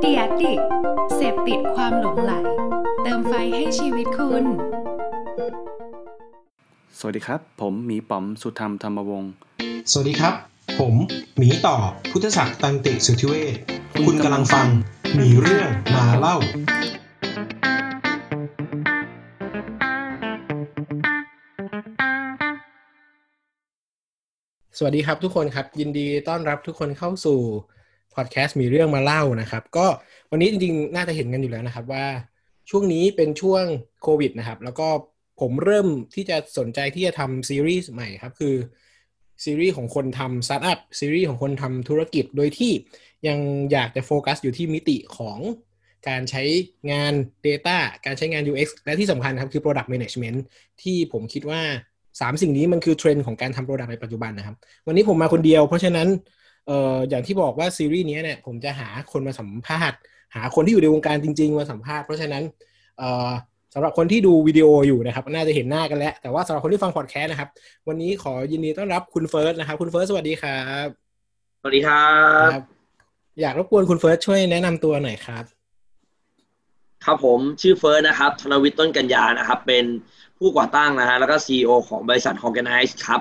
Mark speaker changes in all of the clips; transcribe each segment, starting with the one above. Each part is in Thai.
Speaker 1: เดียดิเสพติดความหลงไหล เติมไฟให้ชีวิตคุณ
Speaker 2: สวัสดีครับ ผมหมีป๋อมสุธรรมธรรมวงศ์
Speaker 3: สวัสดีครับ ผมหมีต่อพุทธศักดิ์ตันติสุทธิเวชคุณกำลังฟังหมีเรื่องมาเล่า สวัสดีครับทุกคนครับ ยินดีต้อนรับทุกคนเข้าสู่พอดแคสต์หมีเรื่องมาเล่านะครับ ก็วันนี้จริงๆ น่าจะเห็นกันอยู่แล้วนะครับว่าช่วงนี้เป็นช่วงโควิดนะครับ แล้วก็ผมเริ่มที่จะสนใจที่จะทำซีรีส์ใหม่ครับคือซีรีส์ของคนทำสตาร์ทอัพซีรีส์ของคนทำธุรกิจโดยที่ยังอยากจะโฟกัสอยู่ที่มิติของการใช้งาน Data การใช้งาน UX และที่สำคัญครับคือ Product Management ที่ผมคิดว่า 3สิ่งนี้มันคือเทรนด์ของการทำ Product ในปัจจุบันนะครับ วันนี้ผมมาคนเดียว เพราะฉะนั้นเอ่ออย่างที่บอกว่าซีรีส์นี้เนี่ยผมจะหาคนมาสัมภาษณ์ หาคนที่อยู่ในวงการจริง ๆ มาสัมภาษณ์ เพราะฉะนั้นเอ่อสำหรับคนที่ดูวิดีโออยู่นะครับ น่าจะเห็นหน้ากันแล้ว แต่ว่าสำหรับคนที่ฟังพอดแคสต์นะครับ วันนี้ขอยินดีต้อนรับคุณเฟิร์สนะครับ คุณเฟิร์สสวัสดีครับ
Speaker 4: สวัสดีครับ
Speaker 3: ครับอยากรบกวนคุณเฟิร์สช่วยแนะนำตัวหน่อยครับ
Speaker 4: ครับผมชื่อเฟิร์สนะครับธนวิทย์ต้นกัญญานะครับ เป็น ผู้ก่อตั้งนะฮะแล้วก็ CEO ของบริษัท Horganice ครับ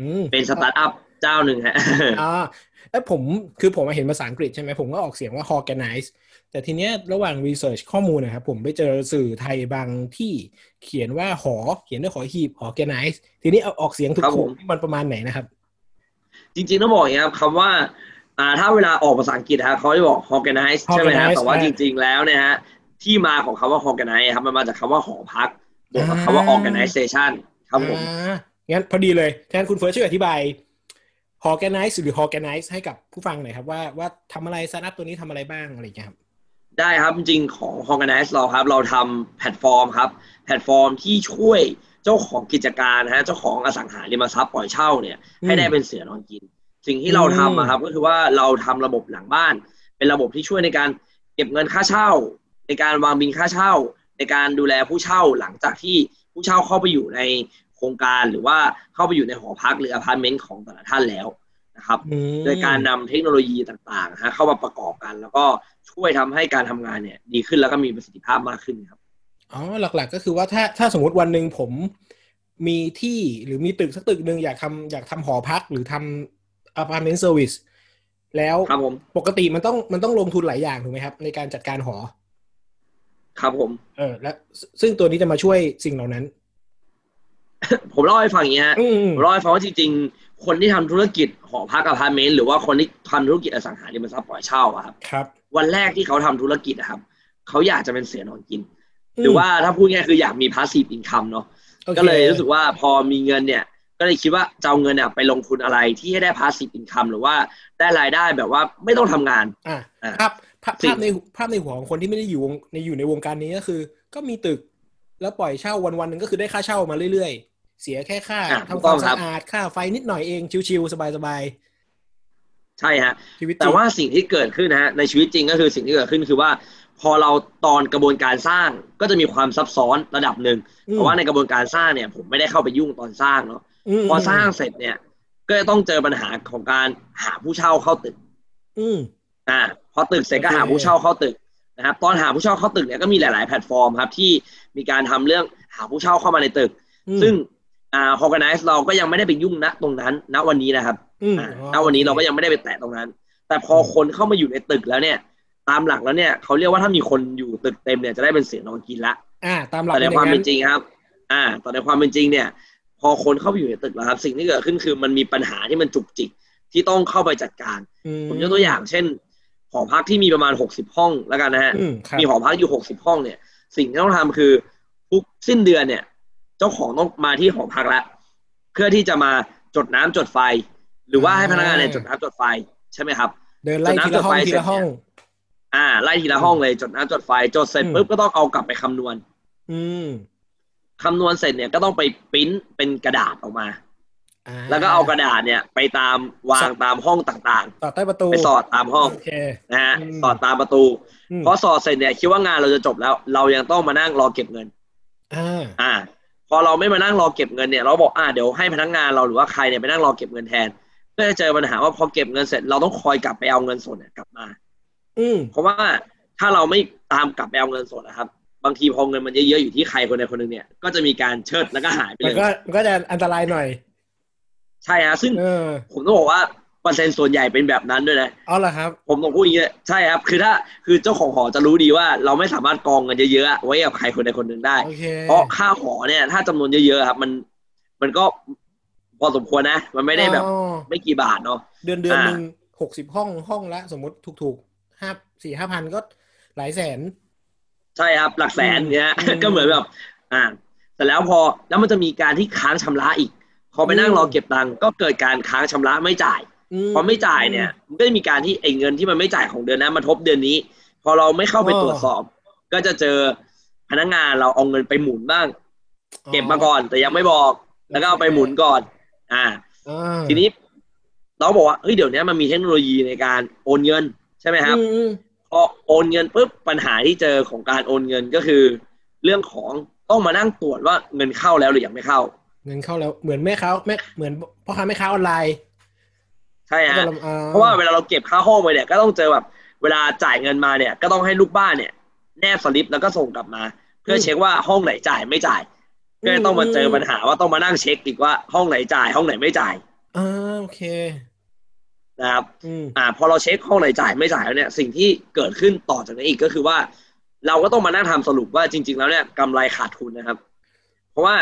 Speaker 3: อืม
Speaker 4: เป็นสตาร์ทอัพเจ้าหนึ่งฮะ
Speaker 3: อ่าเอ้ยผมคือผมมาเห็นภาษาอังกฤษใช่ไหมผมก็ออกเสียงว่า organize แต่ทีเนี้ยระหว่าง research ข้อมูลนะครับผมไปเจอสื่อไทยบางที่เขียนว่าหอเขียนด้วยหอหีบ organize ทีนี้เอาออกเสียงถูก
Speaker 4: ครับผม
Speaker 3: ๆนี่มันประมาณไหนนะครับ
Speaker 4: จริงๆต้องบอกอย่างนี้ครับคำว่าอ่าถ้าเวลาออกภาษาอังกฤษฮะเขาจะบอก organize ใช่ไหมฮะ
Speaker 3: organize
Speaker 4: แต่ว่า
Speaker 3: อ่า
Speaker 4: จริงๆแล้วเนี่ยฮะที่มาของคำว่า organize ครับมันมาจากคำว่าหอพัก บวกกับ
Speaker 3: อ่า
Speaker 4: คำว่า organization ครับผม
Speaker 3: อ่างั้นพอดีเลยแทนคุณเฟิร์สช่วยอธิบาย Horganice หรือ Horganice ให้กับผู้ฟังหน่อยครับว่าว่าทำอะไร startup ตัวนี้ทำอะไรบ้างอะไรอย่างเงี้ยครับ
Speaker 4: ได้ครับจริงๆของ Organize เราครับ เราทำแพลตฟอร์มครับ แพลตฟอร์มที่ช่วยเจ้าของกิจการนะฮะเจ้าของอสังหาริมทรัพย์ปล่อยเช่าเนี่ย
Speaker 3: อืม
Speaker 4: ให้ได้เป็นเสือนอนกิน สิ่งที่เราทำอะครับก็คือว่าเราทำระบบหลังบ้าน เป็นระบบที่ช่วยในการเก็บเงินค่าเช่า ในการวางบิลค่าเช่า ในการดูแลผู้เช่าหลังจากที่ผู้เช่าเข้าไปอยู่ในโครงการหรือว่าเข้าไปอยู่ในหอพักหรืออพาร์ตเมนต์ของแต่ละท่านแล้วนะครับ
Speaker 3: อืม
Speaker 4: โดยการนำเทคโนโลยีต่างๆฮะเข้ามาประกอบกัน แล้วก็ช่วยทำให้การทำงานเนี่ย ดีขึ้นแล้วก็มีประสิทธิภาพมากขึ้นครับ
Speaker 3: อ๋อหลัก ๆ ก็คือว่าถ้าถ้าสมมติวันหนึ่งผมมีที่หรือมีตึกสักตึกหนึ่งอยากทำอยากทำหอพักหรือทำอพาร์ตเมนต์ service แล้ว
Speaker 4: ครับผม
Speaker 3: ปกติมันต้องมันต้องลงทุนหลายอย่างถูกไหมครับ ในการจัดการหอ
Speaker 4: ครับผม
Speaker 3: เออ และซึ่งตัวนี้จะมาช่วยสิ่งเหล่านั้น
Speaker 4: ผมเล่าให้ฟังอย่างนี้ฮะ
Speaker 3: อืม
Speaker 4: ผมเล่าให้ฟังว่าจริงๆ คนที่ทำธุรกิจหอพักอพาร์ตเมนต์หรือว่าคนที่ทำธุรกิจอสังหาริมทรัพย์ปล่อยเช่าอะครับ
Speaker 3: ครับ
Speaker 4: วันแรกที่เขาทำธุรกิจอะครับ เขาอยากจะเป็นเสือนอนกิน หรือว่าถ้าพูดง่ายๆคืออยากมี passive income เนาะ
Speaker 3: โอค
Speaker 4: ก็เลยรู้สึกว่าพอมีเงินเนี่ย ก็เลยคิดว่าจะเอาเงินเนี่ยไปลงทุนอะไรที่ให้ได้พาสซีฟอินคัมหรือว่าได้รายได้แบบว่าไม่ต้องทำงาน
Speaker 3: อะ
Speaker 4: อ่า
Speaker 3: ภาพ ภาพ
Speaker 4: สิ่ง
Speaker 3: ภาพในภาพในหัวของคนที่ไม่ได้อยู่วงในอยู่ในวงการนี้ก็คือ ก็มีตึก แล้วปล่อยเช่าวันวันๆหนึ่งก็คือได้ค่าเช่ามาเรื่อยๆ เสียแค่ค่า
Speaker 4: อะ
Speaker 3: ทำความ
Speaker 4: ถูกต้องครั
Speaker 3: สะ
Speaker 4: บ
Speaker 3: อาดค่าไฟนิดหน่อยเองชิวๆสบาย
Speaker 4: ใช่ฮะ
Speaker 3: ๆชีวิตจริง
Speaker 4: แต่ว่าสิ่งที่เกิดขึ้นนะฮะในชีวิตจริงก็คือสิ่งที่เกิดขึ้นคือว่า พอเราตอนกระบวนการสร้างก็จะมีความซับซ้อนระดับหนึ่ง
Speaker 3: อืม
Speaker 4: เพราะว่าในกระบวนการสร้างเนี่ย ผมไม่ได้เข้าไปยุ่งตอนสร้างเนาะ
Speaker 3: ม
Speaker 4: พอสร้างเสร็จเนี่ย ก็จะต้องเจอปัญหาของการหาผู้เช่าเข้าตึก
Speaker 3: อืม
Speaker 4: อ่าพ อตึกเสร็จก็
Speaker 3: โอเค
Speaker 4: หาผู้เช่าเข้าตึกนะครับ ตอนหาผู้เช่าเข้าตึกเนี่ยก็มีหลาย ๆ แพลตฟอร์มครับ ที่มีการทำเรื่องหาผู้เช่าเข้ามาในตึก
Speaker 3: อืม
Speaker 4: ซึ่งอ่า organize เราก็ยังไม่ได้ไปยุ่งณตรงนั้น ณวันนี้นะครับ
Speaker 3: อืม
Speaker 4: อ่า
Speaker 3: อ๋อ
Speaker 4: ณวันนี้เราก็ยังไม่ได้ไปแตะตรงนั้น แต่พอคนเข้ามาอยู่ในตึกแล้วเนี่ย ตามหลักแล้วเนี่ยเขาเรียกว่าถ้ามีคนอยู่ตึกเต็มเนี่ยจะได้เป็นเสียงนอนกินละ
Speaker 3: อ่า ตามหลัก
Speaker 4: แต่ใน
Speaker 3: ป็
Speaker 4: ความ
Speaker 3: อย่
Speaker 4: เป็น
Speaker 3: ง
Speaker 4: จริงครับ อ่าแต่ในความเป็นจริงเนี่ย พอคนเข้าไปอยู่ในตึกแล้วครับ สิ่งที่เกิดขึ้นคือมันมีปัญหาที่มันจุกจิกที่ต้องเข้าไปจัดการ
Speaker 3: อื
Speaker 4: ผมยกตัวอย่างเช่น หอพักที่มีประมาณหกสิบห้องแล้วกันนะฮะ
Speaker 3: อืมครับ
Speaker 4: มีหอพักอยู่หกสิบห้องเนี่ย สิ่งที่ต้องทำคือทุกสิ้นเดือนเนี่ย เจ้าของต้องมาที่หอพักแล้วเพื่อที่จะมาจดน้ำจดไฟ หรือว่าให้พนักงานเนี่ยจดน้ำจดไฟใช่ไหมครับ
Speaker 3: เดินไล่ทีละห้องทีละห้อง
Speaker 4: อ่า ไล่ทีละห้องเลยจดน้ำจดไฟจดเสร็จ
Speaker 3: อืม
Speaker 4: ปุ๊บก็ต้องเอากลับไปคำนวณ
Speaker 3: อืม
Speaker 4: คำนวณเสร็จเนี่ยก็ต้องไปปริ้นเป็นกระดาษออกมา
Speaker 3: อ่า
Speaker 4: แล้วก็เอากระดาษเนี่ยไปตามวางตามห้องต่าง
Speaker 3: ต่อใต้ประตู
Speaker 4: ๆไปสอดตามห้อง
Speaker 3: โอเค
Speaker 4: นะฮะ
Speaker 3: อืม
Speaker 4: สอดตามประตู
Speaker 3: อืม
Speaker 4: พอสอดเสร็จเนี่ยคิดว่างานเราจะจบแล้ว เรายังต้องมานั่งรอเก็บเงิน
Speaker 3: อ่า
Speaker 4: อ่า พอเราไม่มานั่งรอเก็บเงินเนี่ย เราบอกอ่าเดี๋ยวให้พนักงานเราหรือว่าใครเนี่ยไปนั่งรอเก็บเงินแทนก็ก็จะเจอปัญหาว่าพอเก็บเงินเสร็จเราต้องคอยกลับไปเอาเงินสดเนี่ยกลับมา
Speaker 3: อืม
Speaker 4: เพราะว่าถ้าเราไม่ตามกลับไปเอาเงินสดนะครับบางทีพอเงินมันเยอะๆอยู่ที่ใครคนใดคนหนึ่งเนี่ยก็จะมีการเชิดแล้วก็หายไป
Speaker 3: มั
Speaker 4: เล
Speaker 3: น
Speaker 4: ย
Speaker 3: ก็มันก็จะอันตรายหน่อย
Speaker 4: ใช่ฮะซึ่ง
Speaker 3: เออ
Speaker 4: ผมต้องบอกว่าเปอร์เซ็นต์ส่วนใหญ่เป็นแบบนั้นด้วยนะ
Speaker 3: เอาละครับ
Speaker 4: ผมต้องพูดอย่างนี้เลยใช่ครับ คือถ้าคือเจ้าของหอจะรู้ดีว่าเราไม่สามารถกองเงินเยอะๆไว้กับใครคนใดคนหนึ่งได้
Speaker 3: โอเค
Speaker 4: เพราะค่าหอเนี่ยถ้าจำนวนเยอะๆครับ มันมันก็พอสมควรนะ มันไม่ได้แบบ
Speaker 3: อ๋อ
Speaker 4: ไม่กี่บาทเนาะ
Speaker 3: เดือนเดือน
Speaker 4: อ่า
Speaker 3: หนึ่งหกสิบห้องห้องละสมมติถูกๆห้าสี่ห้าพันก็หลายแสน
Speaker 4: ใช่ครับหลักแสน
Speaker 3: อืม
Speaker 4: เนี่ย
Speaker 3: อืม
Speaker 4: ก็เหมือนแบบ อ่าแต่แล้วพอแล้วมันจะมีการที่ค้างชำระอีก พอไปนั่ง
Speaker 3: อืม
Speaker 4: รอเก็บตังค์ก็เกิดการค้างชำระไม่จ่ายพอไม่จ่ายเนี่ย มันก็จะมีการที่ไอ้เงินที่มันไม่จ่ายของเดือนนั้นมาทบเดือนนี้ พอเราไม่เข้าไป
Speaker 3: อ๋อ
Speaker 4: ตรวจสอบ ก็จะเจอพนักงานเราเอาเงินไปหมุนบ้าง เก็บมาก่อนแต่ยังไม่บอก แล้วก็เอาไปหมุนก่อน อ่า
Speaker 3: อ่า
Speaker 4: ทีนี้เราบอกว่าเฮ้ยเดี๋ยวนี้มันมีเทคโนโลยีในการโอนเงินใช่ไหมครับ
Speaker 3: อืมอืม
Speaker 4: พอโอนเงินปุ๊บปัญหาที่เจอของการโอนเงินก็คือ เรื่องของต้องมานั่งตรวจว่าเงินเข้าแล้วหรือยังไม่เข้า
Speaker 3: เงินเข้าแล้วเหมือนแม่ค้าแม่เหมือนพ่อค้าแม่ค้าออนไลน์
Speaker 4: ใช่ฮะ
Speaker 3: ก็ลำอ่
Speaker 4: เพราะว่าเวลาเราเก็บค่าห้องไปเนี่ยก็ต้องเจอแบบเวลาจ่ายเงินมาเนี่ย ก็ต้องให้ลูกบ้านเนี่ย แนบสลิปแล้วก็ส่งกลับมา เพื่อเช็คว่าห้องไหนจ่ายไม่จ่ายก็เลยต้องมาเจอปัญหาว่าต้องมานั่งเช็คอีกว่าห้องไหนจ่าย ห้องไหนไม่จ่าย
Speaker 3: อ่าโอเค
Speaker 4: นะครับ
Speaker 3: อืม
Speaker 4: อ่าพอเราเช็คห้องไหนจ่ายไม่จ่ายแล้วเนี่ยสิ่งที่เกิดขึ้นต่อจากนี้อีกก็คือว่า เราก็ต้องมานั่งทำสรุปว่าจริง ๆ แล้วเนี่ยกำไรขาดทุนนะครับ เพราะว่า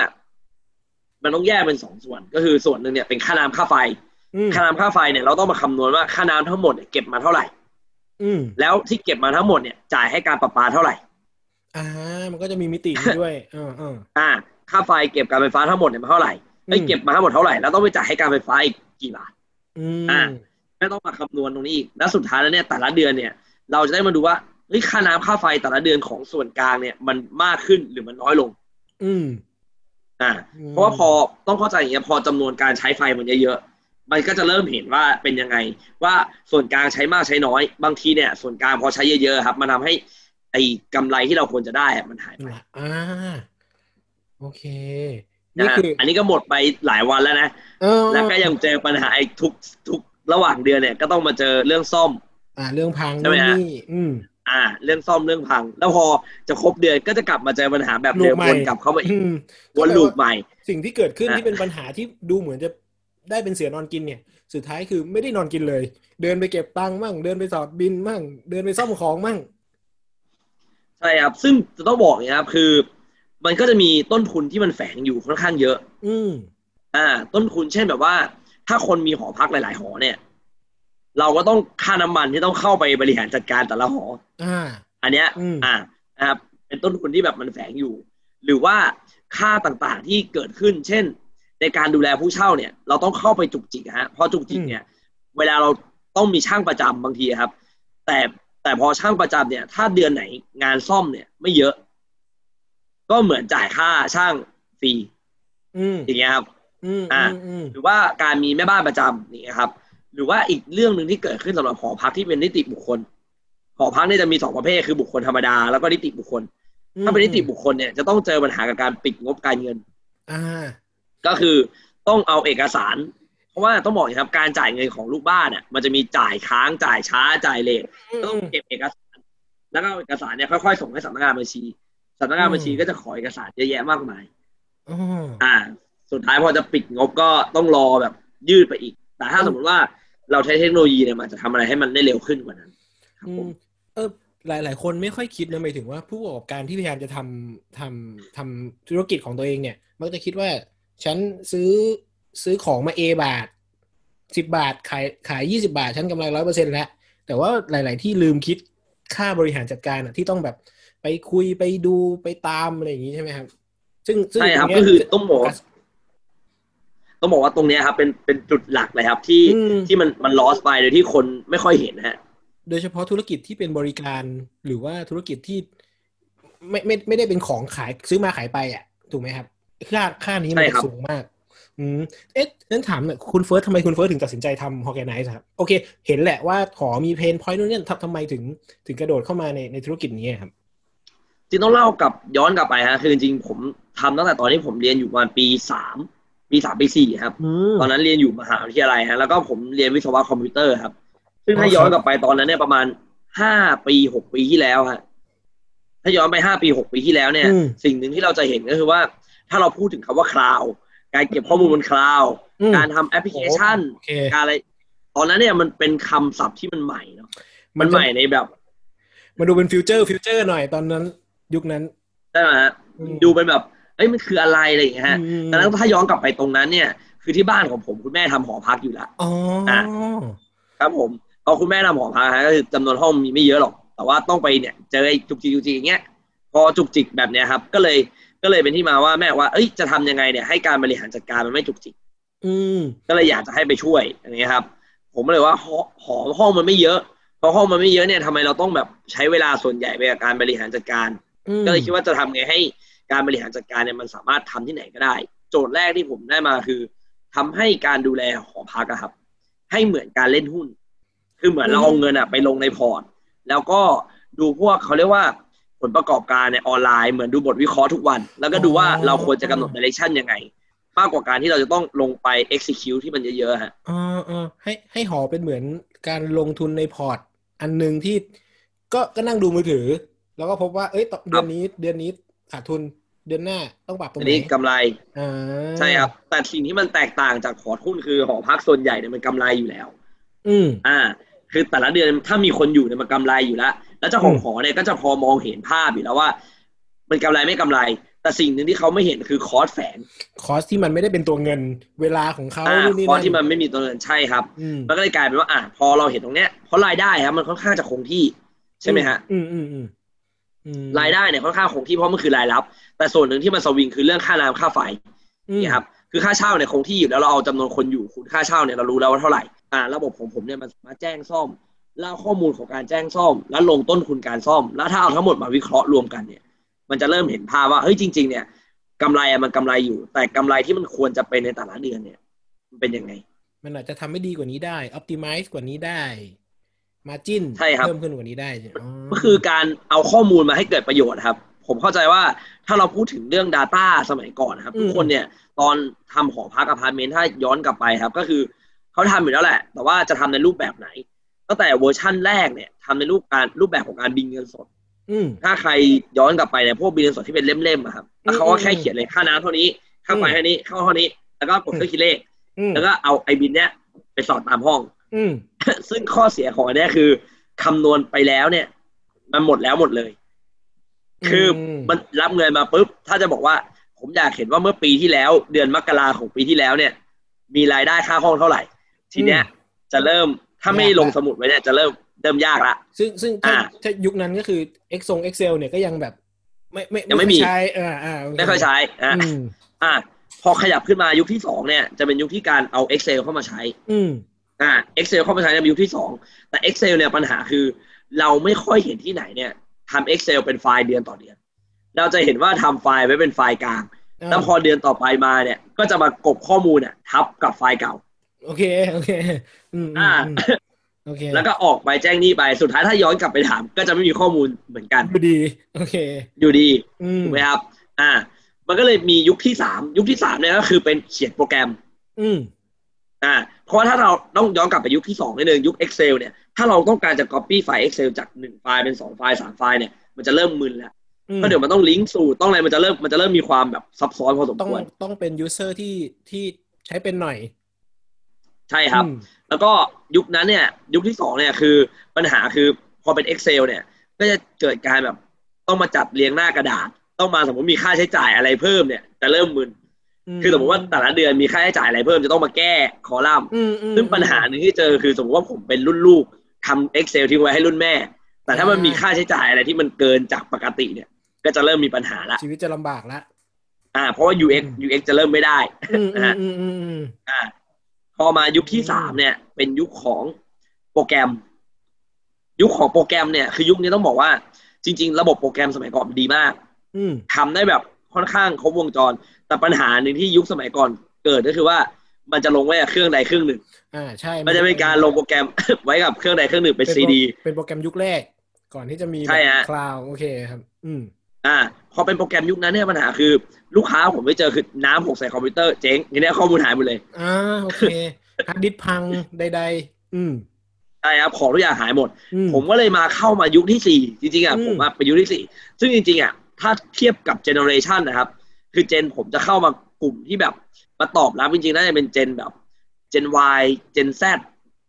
Speaker 4: มันต้องแยกเป็นสองส่วน ก็คือส่วนหนึ่งเนี่ยเป็นค่าน้ำค่าไฟ
Speaker 3: อืม
Speaker 4: ค่าน้ำค่าไฟเนี่ยเราต้องมาคำนวณว่าค่าน้ำทั้งหมดเนี่ยเก็บมาเท่าไหร่
Speaker 3: อืม
Speaker 4: แล้วที่เก็บมาทั้งหมดเนี่ยจ่ายให้การประปาเท่าไหร่
Speaker 3: อ่ามันก็จะมีมิตินี้ด้วยอ่าอ่า
Speaker 4: อ่าค่าไฟเก็บการไฟฟ้าทั้งหมดเนี่ยมาเท่าไหร่ไอ้ย
Speaker 3: อืม
Speaker 4: เก็บมาทั้งหมดเท่าไหร่แล้วต้องไปจ่ายให้การไฟฟ้าอีกกี่บาท
Speaker 3: อืม
Speaker 4: อ่าไม่ต้องมาคำนวณตรงนี้อีกแล้วสุดท้ายแล้วเนี่ยแต่ละเดือนเนี่ย เราจะได้มาดูว่าเฮ้ยค่าน้ำค่าไฟแต่ละเดือนของส่วนกลางเนี่ย มันมากขึ้นหรือมันน้อยลง
Speaker 3: อืม
Speaker 4: อ่า
Speaker 3: อืม
Speaker 4: เพราะว่าพอต้องเข้าใจอย่างเงี้ยพอจำนวนการใช้ไฟมันเยอะๆมันก็จะเริ่มเห็นว่าเป็นยังไง ว่าส่วนกลางใช้มากใช้น้อย บางทีเนี่ย ส่วนกลางพอใช้เยอะๆครับ มันทำให้ ไอ้กำไรที่เราควรจะได้อะมันหายไป
Speaker 3: อ่าโอเค
Speaker 4: นะ
Speaker 3: นี่
Speaker 4: ฮะ
Speaker 3: คือ
Speaker 4: อันนี้ก็หมดไปหลายวันแล้วนะ
Speaker 3: เออ
Speaker 4: แล้วก็ยังเจอปัญหาไอ้ทุกทุกระหว่างเดือนเนี่ยก็ต้องมาเจอเรื่องซ่อม
Speaker 3: อ่า เรื่องพัง
Speaker 4: ใช่ไหมฮะ
Speaker 3: นู่นนี่อืม
Speaker 4: อ่า เรื่องซ่อมเรื่องพัง แล้วพอจะครบเดือนก็จะกลับมาเจอปัญหาแบบเดิม
Speaker 3: ลูกใหม่
Speaker 4: วนกลับเข้ามาอี
Speaker 3: อื
Speaker 4: ก
Speaker 3: ม
Speaker 4: วนลูปใหม่
Speaker 3: สิ่งที่เกิดขึ้น
Speaker 4: อะ
Speaker 3: ที่เป็นปัญหาที่ดูเหมือนจะได้เป็นเสือนอนกินเนี่ย สุดท้ายคือไม่ได้นอนกินเลย เดินไปเก็บตังค์มั่ง เดินไปสอดบินมั่ง เดินไปซ่อมของมั่ง
Speaker 4: ใช่ครับ ซึ่งจะต้องบอกอย่างนี้ครับคือ มันก็จะมีต้นทุนที่มันแฝงอยู่ค่อนข้างเยอะ
Speaker 3: อืม
Speaker 4: อ่า ต้นทุนเช่นแบบว่า ถ้าคนมีหอพักหลาย ๆ หอเนี่ย เราก็ต้องค่าน้ำมันที่ต้องเข้าไปบริหารจัดการแต่ละหอ
Speaker 3: อ่า
Speaker 4: อันเนี้ย
Speaker 3: อืม
Speaker 4: อ่านะครับเป็นต้นทุนที่แบบมันแฝงอยู่ หรือว่าค่าต่างๆที่เกิดขึ้น เช่น ในการดูแลผู้เช่าเนี่ย เราต้องเข้าไปจุกจิกฮะเพราะจุกจิกเนี่ย เวลาเราต้องมีช่างประจำบางทีครับ แต่แต่พอช่างประจำเนี่ย ถ้าเดือนไหนงานซ่อมเนี่ย ไม่เยอะ ก็เหมือนจ่ายค่าช่างฟรี
Speaker 3: อืม
Speaker 4: อย่างเงี้ยครับ
Speaker 3: อืม
Speaker 4: อ่า
Speaker 3: อืมอืม
Speaker 4: หรือว่าการมีแม่บ้านประจำนี่ครับห รือว่าอีกเรื่องหนึ่งที่เกิดขึ้นสำหรับหอพักที่เป็นนิติบุคคล หอพักเนี่ยจะมีสองประเภทคือบุคคลธรรมดาแล้วก็นิติบุคคล ถ้าเป็นนิติบุคคลเนี่ยจะต้องเจอปัญหากับการปิดงบการเงิน
Speaker 3: อ่า
Speaker 4: ก็คือต้องเอาเอกสาร เพราะว่าต้องบอกอย่างนี้ครับการจ่ายเงินของลูกบ้านเนี่ยมันจะมีจ่ายค้างจ่ายช้าจ่ายเลทต้องเก็บเอกสาร แล้วก็เอาเอกสารเนี่ยค่อยๆส่งให้สำนักงานบัญชีสำนักงานบัญชีก็จะขอเอกสารเยอะแยะมากมาย
Speaker 3: อ๋อ
Speaker 4: อ่า สุดท้ายพอจะปิดงบก็ต้องรอแบบยืดไปอีก แต่ถ้าสมมติว่า เราใช้เทคโนโลยีเนี่ยมันจะทำอะไรให้มันได้เร็วขึ้นกว่านั้นครับ
Speaker 3: อื
Speaker 4: ผม
Speaker 3: มเออหลายหลายคนไม่ค่อยคิดนะหมายถึงว่าผู้ประกอบการที่พยายามจะทำทำทำธุรกิจของตัวเองเนี่ย มักจะคิดว่า ฉันซื้อซื้อของมา A บาทสิบบาทขายขายยี่สิบาท ฉันกำไรร้อยเปอร์เซ็นแล้ว แต่ว่าหลาย ๆ ที่ลืมคิดค่าบริหารจัดการอะที่ต้องแบบไปคุยไปดูไปตามอะไรอย่างนี้ใช่ไหมครับ ซึ่งซึ่ง
Speaker 4: ใช่ครับ
Speaker 3: ตงเนี้ย
Speaker 4: ก็คือต้องบอกว่า ต้องบอกว่าตรงเนี้ยครับเป็นเป็นจุดหลักเลยครับ ที่
Speaker 3: อืม
Speaker 4: ที่มันมันลอสไปโดยที่คนไม่ค่อยเห็นนะฮะ
Speaker 3: โดยเฉพาะธุรกิจที่เป็นบริการหรือว่าธุรกิจที่ไม่ไม่ไม่ได้เป็นของขายซื้อมาขายไปอะถูกไหมครับ ค่าค่านี้มัน
Speaker 4: ใช่ครั
Speaker 3: จะ
Speaker 4: บ
Speaker 3: สูงมาก อืมเอ๊ะนั้นถามหน่อยคุณเฟิร์สทำไมคุณเฟิร์สถึงตัดสินใจทำฮอ r แกไนซ์ครับ โอเค เห็นแหละว่าขอมี pain point นู่นนี่ทำทำไมถึงถึงกระโดดเข้ามาในในธุรกิจนี้ครับ
Speaker 4: จริงต้องเล่ากลับย้อนกลับไปฮะคือจริงๆผมทำตั้งแต่ตอนที่ผมเรียนอยู่ประมาณปีสาม ปีสามปีสี่ครับ
Speaker 3: อืม
Speaker 4: ตอนนั้นเรียนอยู่มหาวิทยาลัยฮะแล้วก็ผมเรียนวิศวะคอมพิวเตอร์ครับ ซึ่งถ้า
Speaker 3: อ๋อครับ
Speaker 4: ย้อนกลับไปตอนนั้นเนี่ยประมาณห้าปีหกปีที่แล้วฮะถ้าย้อนไปห้าปีหกปีที่แล้วเนี่ย
Speaker 3: อืม
Speaker 4: สิ่งหนึ่งที่เราจะเห็นก็คือว่า ถ้าเราพูดถึงคำว่า cloud การเก็บข้อมูลบน cloud
Speaker 3: อืม
Speaker 4: การทำแอปพลิเคชัน
Speaker 3: โอเค
Speaker 4: การอะไรตอนนั้นเนี่ยมันเป็นคำศัพท์ที่มันใหม่เนาะมัน
Speaker 3: จะ
Speaker 4: ใหม่ในแบบ
Speaker 3: มาดูเป็น future future หน่อยตอนนั้น ยุคนั้น
Speaker 4: ได้ไหมฮะ
Speaker 3: อืม
Speaker 4: ดูเป็นแบบ เอ้ยมันคืออะไรอะไรอย่างเงี้ยฮะ
Speaker 3: อืม
Speaker 4: ดังนั้นถ้าย้อนกลับไปตรงนั้นเนี่ย คือที่บ้านของผมคุณแม่ทำหอพักอยู่ละ
Speaker 3: อ๋ออะ
Speaker 4: ครับผมพอคุณแม่ทำหอพักฮะก็คือจำนวนห้องมีไม่เยอะหรอก แต่ว่าต้องไปเนี่ยเจอไอ้จุกจิกจุกจิกอย่างเงี้ยพอจุกจิกแบบเนี้ยครับ ก็เลยก็เลยเป็นที่มาว่าแม่ว่าเอ้ยจะทำยังไงเนี่ยให้การบริหารจัดการมันไม่จุกจิก
Speaker 3: อืม
Speaker 4: ก็เลยอยากจะให้ไปช่วยอย่างเงี้ยครับ ผมก็เลยว่าหอหอห้องมันไม่เยอะพอห้องมันไม่เยอะเนี่ยทำไมเราต้องแบบใช้เวลาส่วนใหญ่ไปกับการบริหารจัดการ
Speaker 3: อืม
Speaker 4: ก็เลยคิดว่าจะทำไงให้ การบริหารจัดการเนี่ยมันสามารถทำที่ไหนก็ได้ โจทย์แรกที่ผมได้มาคือทำให้การดูแลหอพักอะครับ ให้เหมือนการเล่นหุ้น คือเหมือนเราเอาเงินอะไปลงในพอร์ต แล้วก็ดูพวกเขาเรียกว่าผลประกอบการในออนไลน์เหมือนดูบทวิเคราะห์ทุกวัน แล้วก็ดูว่าเราควรจะกำหนด direction ยังไง มากกว่าการที่เราจะต้องลงไป execute ที่มันเยอะๆฮะ
Speaker 3: อ๋ออ๋อให้ให้หอเป็นเหมือนการลงทุนในพอร์ต อันหนึ่งที่ก็ก็นั่งดูมือถือ แล้วก็พบว่าเอ้ยต่อเดือนนี้เดือนนี้ขาดทุน เดือนหน้าต้องปรับตรง
Speaker 4: อัน
Speaker 3: ไหน
Speaker 4: นี้กำไร
Speaker 3: อ่า
Speaker 4: ใช่ครับแต่สิ่งที่มันแตกต่างจากพอร์ตหุ้นคือหอพักส่วนใหญ่เนี่ยมันกำไรอยู่แล้ว
Speaker 3: อืม
Speaker 4: อ่า คือแต่ละเดือนถ้ามีคนอยู่เนี่ยมันกำไรอยู่แล้ว แล้วเจ้าของ
Speaker 3: อืม
Speaker 4: หอเนี่ยก็จะพอมองเห็นภาพอยู่แล้วว่า มันกำไรไม่กำไร แต่สิ่งหนึ่งที่เขาไม่เห็นคือคอสแฝง
Speaker 3: คอสที่มันไม่ได้เป็นตัวเงินเวลาของเขา
Speaker 4: อ่า
Speaker 3: นู่นนี่
Speaker 4: คอส
Speaker 3: นั่น
Speaker 4: ที่มันไม่มีตัวเงินใช่ครับ
Speaker 3: อืม
Speaker 4: มันก็เลยกลายเป็นว่าอะพอเราเห็นตรงเนี้ยเพราะรายได้ครับมันค่อนข้างจะคงที่ใช่ไหมฮะ
Speaker 3: อืมอืมอืมอืม
Speaker 4: รายได้เนี่ยค่อนข้างคงที่เพราะมันคือรายรับ แต่ส่วนหนึ่งที่มันสวิงคือเรื่องค่าน้ำค่าไฟ
Speaker 3: อืม
Speaker 4: นี่ครับคือค่าเช่าเนี่ยคงที่อยู่แล้วเราเอาจำนวนคนอยู่คูณค่าเช่าเนี่ยเรารู้แล้วว่าเท่าไหร่อ่าระบบของผมเนี่ยมันสามารถแจ้งซ่อมเล่าข้อมูลของการแจ้งซ่อม แล้วลงต้นทุนการซ่อม แล้วถ้าเอาทั้งหมดมาวิเคราะห์รวมกันเนี่ย มันจะเริ่มเห็นภาพว่าเฮ้ยจริง ๆ เนี่ยกำไรอะมันกำไรอยู่ แต่กำไรที่มันควรจะเป็นในแต่ละเดือนเนี่ย มันเป็นยังไง
Speaker 3: มันอาจจะทำให้ดีกว่านี้ได้ optimize กว่านี้ได้ margin
Speaker 4: ใช่ครับ
Speaker 3: เพิ่มขึ้นกว่านี้ได้อ๋อ
Speaker 4: ก็คือการเอาข้อมูลมาให้เกิดประโยชน์ครับ ผมเข้าใจว่าถ้าเราพูดถึงเรื่อง Data สมัยก่อนนะครับ ทุกคนเนี่ยตอนทำหอพักอพาร์ตเมนต์ถ้าย้อนกลับไปครับ ก็คือเขาทำอยู่แล้วแหละ แต่ว่าจะทำในรูปแบบไหนตั้งแต่เวอร์ชั่นแรกเนี่ยทำในรูปการรูปแบบของการบิลเงินสด
Speaker 3: อืม
Speaker 4: ถ้าใครย้อนกลับไปเนี่ยพวกบิลเงินสดที่เป็นเล่มๆอะครับแล้วเขาก็แค่เขียนเลยค่าน้ำเท่านี้ค่าไฟ
Speaker 3: อืม
Speaker 4: เท่านี้ค่าเท่านี้ แล้วก็กดเครื่องคิดเลข
Speaker 3: อืม
Speaker 4: แล้วก็เอาไอ้บิลเนี้ยไปสอดตามห้อง
Speaker 3: อืม
Speaker 4: ซึ่งข้อเสียของอันเนี้ยคือคำนวณไปแล้วเนี่ย มันหมดแล้วหมดเลย คืออ
Speaker 3: ม
Speaker 4: มันรับเงินมาปุ๊บ ถ้าจะบอกว่า ผมอยากเห็นว่าเมื่อปีที่แล้ว เดือนมกราของปีที่แล้วเนี่ย มีรายได้ค่าห้องเท่าไหร่ ทีเนี้ย จะเริ่มถ้าไม่
Speaker 3: ยากละ
Speaker 4: ลงสมุดไว้เนี่ยจะเริ่มเริ่มยากละ
Speaker 3: ซึ่งซึ่งถ้า
Speaker 4: อ่า
Speaker 3: ถ้ายุคนั้นก็คือ X ทรง Excel เนี่ยก็ยังแบบ ไม่ไม่
Speaker 4: ยังไม่มี
Speaker 3: ค่อใช้อ่าอ่าโไม่
Speaker 4: ค่อยใช้อะ
Speaker 3: อืม
Speaker 4: อะพอขยับขึ้นมายุคที่สองเนี่ย จะเป็นยุคที่การเอา Excel เข้ามาใช้
Speaker 3: อืม
Speaker 4: อ่า Excel เข้ามาใช้ในยุคที่สองแต่ Excel เนี่ยปัญหาคือ เราไม่ค่อยเห็นที่ไหนเนี่ยทำ Excel เป็นไฟล์เดือนต่อเดือน เราจะเห็นว่าทำไฟล์ไว้เป็นไฟล์กลาง แล้วพอเดือนต่อไปมาเนี่ย ก็จะมากบข้อมูลเนี่ยทับกับไฟล์เก่า
Speaker 3: โอเค โอเค อืมอืม
Speaker 4: อ่า
Speaker 3: อืมโอเค
Speaker 4: แล้วก็ออกไปแจ้งหนี้ไป สุดท้ายถ้าย้อนกลับไปถาม ก็จะไม่มีข้อมูลเหมือนกัน
Speaker 3: ดูดี โอเค
Speaker 4: อยู่ดี
Speaker 3: อืม
Speaker 4: ถูกไหมครับ อ่า มันก็เลยมียุคที่สาม ยุคที่สามเนี่ยก็คือเป็นเขียนโปรแกรม
Speaker 3: อืม
Speaker 4: อ่าเพราะว่าถ้าเราต้องย้อนกลับไปยุคที่สองนิดนึงยุค Excel เนี่ยถ้าเราต้องการจะ copy ไฟล์ Excel จากหนึ่งไฟล์เป็นสองไฟล์สามไฟล์เนี่ยมันจะเริ่มมึนแล้ว
Speaker 3: อืม
Speaker 4: เพราะเดี๋ยวมันต้องลิงก์สูตรต้องอะไรมันจะเริ่มมันจะเริ่มมีความแบบซับซ้อนพอสม
Speaker 3: ต้อง
Speaker 4: ควร
Speaker 3: ต้องเป็น user ที่ที่ใช้เป็นหน่อย
Speaker 4: ใช่ครับ
Speaker 3: อืม
Speaker 4: แล้วก็ยุคนั้นเนี่ย ยุคที่สองเนี่ยคือปัญหาคือพอเป็น Excel เนี่ย ก็จะเกิดการแบบต้องมาจัดเรียงหน้ากระดาษ ต้องมาสมมติมีค่าใช้จ่ายอะไรเพิ่มเนี่ยจะเริ่มมึน คือสมมติว่าแต่ละเดือนมีค่าใช้จ่ายอะไรเพิ่มจะต้องมาแก้คอลัมน์
Speaker 3: อืมอืม
Speaker 4: ซึ่งปัญหาหนึ่งที่เจอคือสมมติว่าผมเป็นรุ่นลูกทำ Excel ทิ้งไว้ให้รุ่นแม่ แต่ถ้ามันมีค่าใช้จ่ายอะไรที่มันเกินจากปกติเนี่ย ก็จะเริ่มมีปัญหาละ
Speaker 3: ชีวิตจะลำบากละ
Speaker 4: อ่า เพราะว่า UX
Speaker 3: อืม
Speaker 4: UX จะเริ่มไม่ได้
Speaker 3: อืม
Speaker 4: นะฮะ
Speaker 3: อืมอืมอืม
Speaker 4: อ่าพอมายุคที่
Speaker 3: อืม
Speaker 4: สามเนี่ย เป็นยุคของโปรแกรม ยุคของโปรแกรมเนี่ยคือยุคนี้ต้องบอกว่า จริง ๆ ระบบโปรแกรมสมัยก่อนดีมาก
Speaker 3: อืม
Speaker 4: ทำได้แบบค่อนข้างครบวงจร แต่ปัญหาหนึ่งที่ยุคสมัยก่อนเกิดก็คือว่ามันจะลงไว้กับเครื่องใดเครื่องหนึ่ง
Speaker 3: อ่าใช่
Speaker 4: มันจะเป็นการลงโปรแกรมไว้กับเครื่องใดเครื่องหนึ่งเป็น
Speaker 3: โปร
Speaker 4: ซีดี
Speaker 3: เป็นโปรแกรมยุคแรก ก่อนที่จะมี
Speaker 4: ใช่ฮะ
Speaker 3: cloud โอเคครับ อืม
Speaker 4: อ่า พอเป็นโปรแกรมยุคนั้นเนี่ยปัญหาคือ ลูกค้าผมไปเจอคือน้ำหกใส่คอมพิวเตอร์เจ๊งทีเนี้ยข้อมูลหายหมดเลย
Speaker 3: อ่าโอเคฮาร์ดดิสก์พังใดๆ อืม
Speaker 4: ใช่ครับของทุกอย่างหายหมด
Speaker 3: อืม
Speaker 4: ผมก็เลยมาเข้ามายุคที่สี่จริงๆอะ
Speaker 3: อืม
Speaker 4: ผมมาเป็นยุคที่สี่ซึ่งจริงๆอะถ้าเทียบกับ generation นะครับ คือ gen ผมจะเข้ามากลุ่มที่แบบมาตอบรับจริงๆน่าจะเป็นเจนแบบเจน Y เจน Z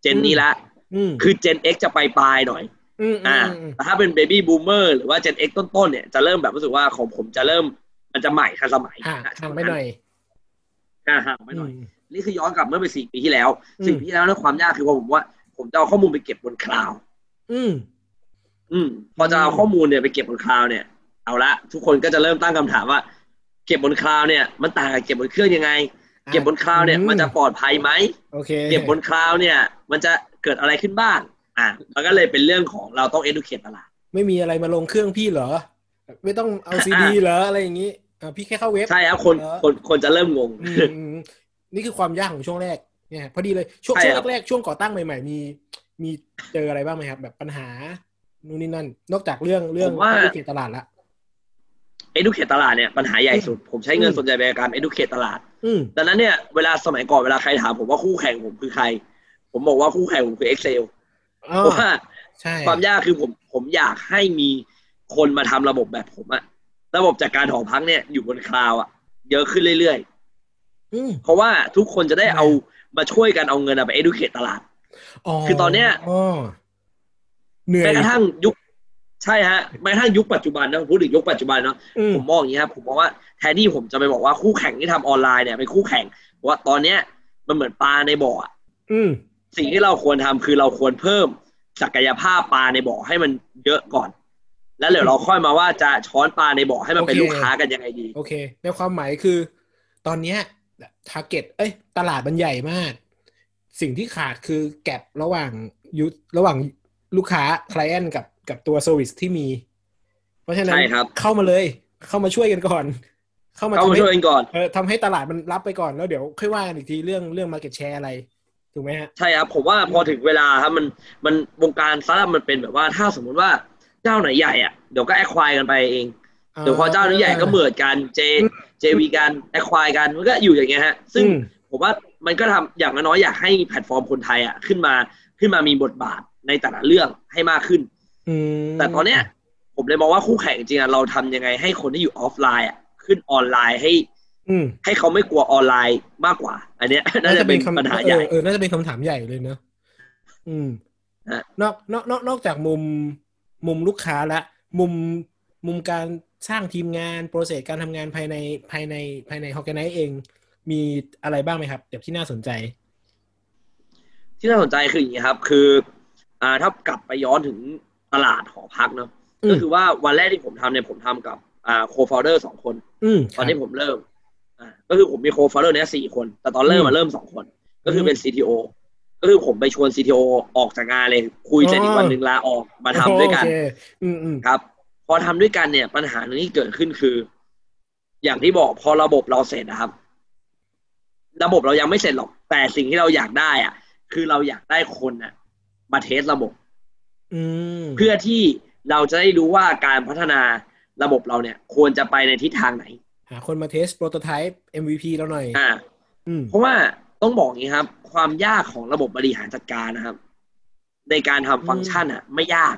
Speaker 4: เจนนี้ละ
Speaker 3: อืม
Speaker 4: คือเจน X จะไปปลายๆหน่อย
Speaker 3: อืมอื
Speaker 4: อ่าม
Speaker 3: อืม
Speaker 4: แต่ถ้าเป็น baby boomer หรือว่า gen X ต้นๆเนี่ยจะเริ่มแบบรู้สึกว่าของผมจะเริ่มมันจะใหม่ทันสมัย
Speaker 3: ห่างห่างไปหน่อย
Speaker 4: อ่าห่างไปหน่อย
Speaker 3: ม
Speaker 4: นี่คือย้อนกลับเมื่อไปสี่ปีที่แล้ว
Speaker 3: อืม
Speaker 4: สี่ปีที่แล้วเนี่ยความยากคือว่าผมว่า ผมจะเอาข้อมูลไปเก็บบนคลาวด์
Speaker 3: อืม
Speaker 4: อืม พอจะเอาข้อมูลเนี่ยไปเก็บบนคลาวด์เนี่ย เอาละทุกคนก็จะเริ่มตั้งคำถามว่า เก็บบนคลาวด์เนี่ยมันต่างกับเก็บบนเครื่องยังไง เก็บบนคลาวด์เนี่ย
Speaker 3: อืม
Speaker 4: มันจะปลอดภัยไหม
Speaker 3: โอเค
Speaker 4: เก็บบนคลาวด์เนี่ยมันจะเกิดอะไรขึ้นบ้างอะมันก็เลยเป็นเรื่องของเราต้อง educate ตลาด
Speaker 3: ไม่มีอะไรมาลงเครื่องพี่เหรอ ไม่ต้องเอาซีดีเหรออะไรอย่างนี้อ่าพี่แค่เข้าเว็บ
Speaker 4: ใช่ครับคน
Speaker 3: เหรอ
Speaker 4: คนคนจะเริ่มงง
Speaker 3: อืมอืมนี่คือความยากของช่วงแรกเนี่ยพอดีเลยช่วง
Speaker 4: ใช่
Speaker 3: ช่วง
Speaker 4: ครับ
Speaker 3: แรกๆช่วงก่อตั้งใหม่ๆมี มีเจออะไรบ้างไหมครับ แบบปัญหานู่นนี่นั่น นอกจากเรื่องเรื่องเขตตลาดละ
Speaker 4: educate ตลาดเนี่ยปัญหาใหญ่สุด ผมใช้เงิน
Speaker 3: อืม
Speaker 4: ส่วนใหญ่ไปกับการ educate ตลาด
Speaker 3: อืม
Speaker 4: ดังนั้นเนี่ยเวลาสมัยก่อนเวลาใครถามผมว่าคู่แข่งผมคือใคร ผมบอกว่าคู่แข่งผมคือ Excel
Speaker 3: อ๋อ
Speaker 4: เพราะว่า
Speaker 3: ใช่
Speaker 4: ความยากคือผมผมอยากให้มีคนมาทำระบบแบบผมอะระบบจัดการหอพักเนี่ยอยู่บนคลาวด์อะเยอะขึ้นเรื่อย
Speaker 3: อืม
Speaker 4: ๆเพราะว่าทุกคนจะได้เอามาช่วยกันเอาเงินอะไป educate ตลาดคือตอนเนี้ย
Speaker 3: อ๋อเหนื่อย
Speaker 4: แม้กระทั่งยุค ใช่ฮะแม้กระทั่งยุคปัจจุบันนะพูดถึงยุคปัจจุบันเนาะ
Speaker 3: อืม
Speaker 4: ผมมองอย่างนี้ครับผมมองว่าแทนที่ผมจะไปบอกว่าคู่แข่งที่ทำออนไลน์เนี่ยเป็นคู่แข่งเพราะว่าตอนเนี้ยมันเหมือนปลาในบ่ออะ
Speaker 3: อืม
Speaker 4: สิ่งที่เราควรทำคือเราควรเพิ่มศักยภาพปลาในบ่อให้มันเยอะก่อน แล้วเดี๋ยวเราค่อยมาว่าจะช้อนปลาในบ่อให้มันเป็น
Speaker 3: โอเค
Speaker 4: ลูกค้ากันยังไงดี
Speaker 3: โอเค ในความหมายคือ ตอนเนี้ย target เอ้ย ตลาดมันใหญ่มาก สิ่งที่ขาดคือ gap ระหว่างยุระหว่างลูกค้า client กับ กับตัว service ที่มี เพราะฉะนั้น
Speaker 4: ใช่ครับ
Speaker 3: เข้ามาเลย เข้ามาช่วยกันก่อน เข้ามา
Speaker 4: เข้า
Speaker 3: ทำ
Speaker 4: มา
Speaker 3: ให้
Speaker 4: ช่วยกันก่อน
Speaker 3: เออทำให้ตลาดมันรับไปก่อนแล้วเดี๋ยวค่อยว่ากันอีกทีเรื่องเรื่อง market share อะไรถูกไหมฮะ
Speaker 4: ใช่ครับผมว่าพอถึงเวลาครับมันมันวงการสตาร์ทอัพมันเป็นแบบว่าถ้าสมมุติว่าเจ้าไหนใหญ่อะเดี๋ยวก็ acquire กันไปเองเดี๋ยวพอเจ้านี้ใหญ่ก็เหมือนกันเจ JV กัน acquire กันมันก็อยู่อย่างเงี้ยฮะ ซึ่ง
Speaker 3: อืม
Speaker 4: ผมว่ามันก็ทำอย่างน้อยๆอยากให้แพลตฟอร์มคนไทยอะขึ้นมาขึ้นมามีบทบาทในแต่ละเรื่องให้มากขึ้น
Speaker 3: อืม
Speaker 4: แต่ตอนเนี้ย ผมเลยมองว่าคู่แข่งจริงๆอะเราทำยังไงให้คนที่อยู่ออฟไลน์อะขึ้นออนไลน์ให้
Speaker 3: อืม
Speaker 4: ให้เขาไม่กลัวออนไลน์มากกว่า อันเนี้ยน่าจะเป็นปัญหาใหญ่
Speaker 3: เออเออน่าจะเป็นคำถามใหญ่เลยเนอะอืม
Speaker 4: ฮะ
Speaker 3: นอกนอกนอกนอกจากมุมมุมลูกค้าละมุมมุมการสร้างทีมงานโปรเซสการทำงานภายในภายในภายในฮอกแกไนเอง มีอะไรบ้างไหมครับเดี๋ยวที่น่าสนใจ
Speaker 4: ที่น่าสนใจคืออย่างนี้ครับ คือ อ่าถ้ากลับไปย้อนถึง ตลาดหอพักเนาะ
Speaker 3: อืม
Speaker 4: ก็คือว่าวันแรกที่ผมทำเนี่ยผมทำกับอ่าโคฟลเดอร์สองคน
Speaker 3: อืม
Speaker 4: ตอนที่ผมเริ่มอ่าก็คือผมมีโคฟลเดอร์เนี้ยสี่คน แต่ตอนเริ่มมาเริ่มสองคน ก็คือเป็น CTO ก็คือผมไปชวน CTO ออกจากงานเลย คุยเสร็จอีกวันหนึ่งลาออกมาทำด้วยกัน
Speaker 3: โอเคอืมอืม
Speaker 4: ครับพอทำด้วยกันเนี่ยปัญหาหนึ่งที่เกิดขึ้นคือ อย่างที่บอกพอระบบเราเสร็จนะครับ ระบบเรายังไม่เสร็จหรอกแต่สิ่งที่เราอยากได้อะคือเราอยากได้คนน่ะ มาเทสระบบ
Speaker 3: อืม
Speaker 4: เพื่อที่เราจะได้รู้ว่าการพัฒนาระบบเราเนี่ย ควรจะไปในทิศทางไหน
Speaker 3: หาคนมา test prototype MVP เราหน่อย
Speaker 4: อ่า
Speaker 3: อืม
Speaker 4: เพราะว่าต้องบอกอย่างนี้ครับ ความยากของระบบบริหารจัดการนะครับ ในการทำฟังก์ชันอะ ไม่ยาก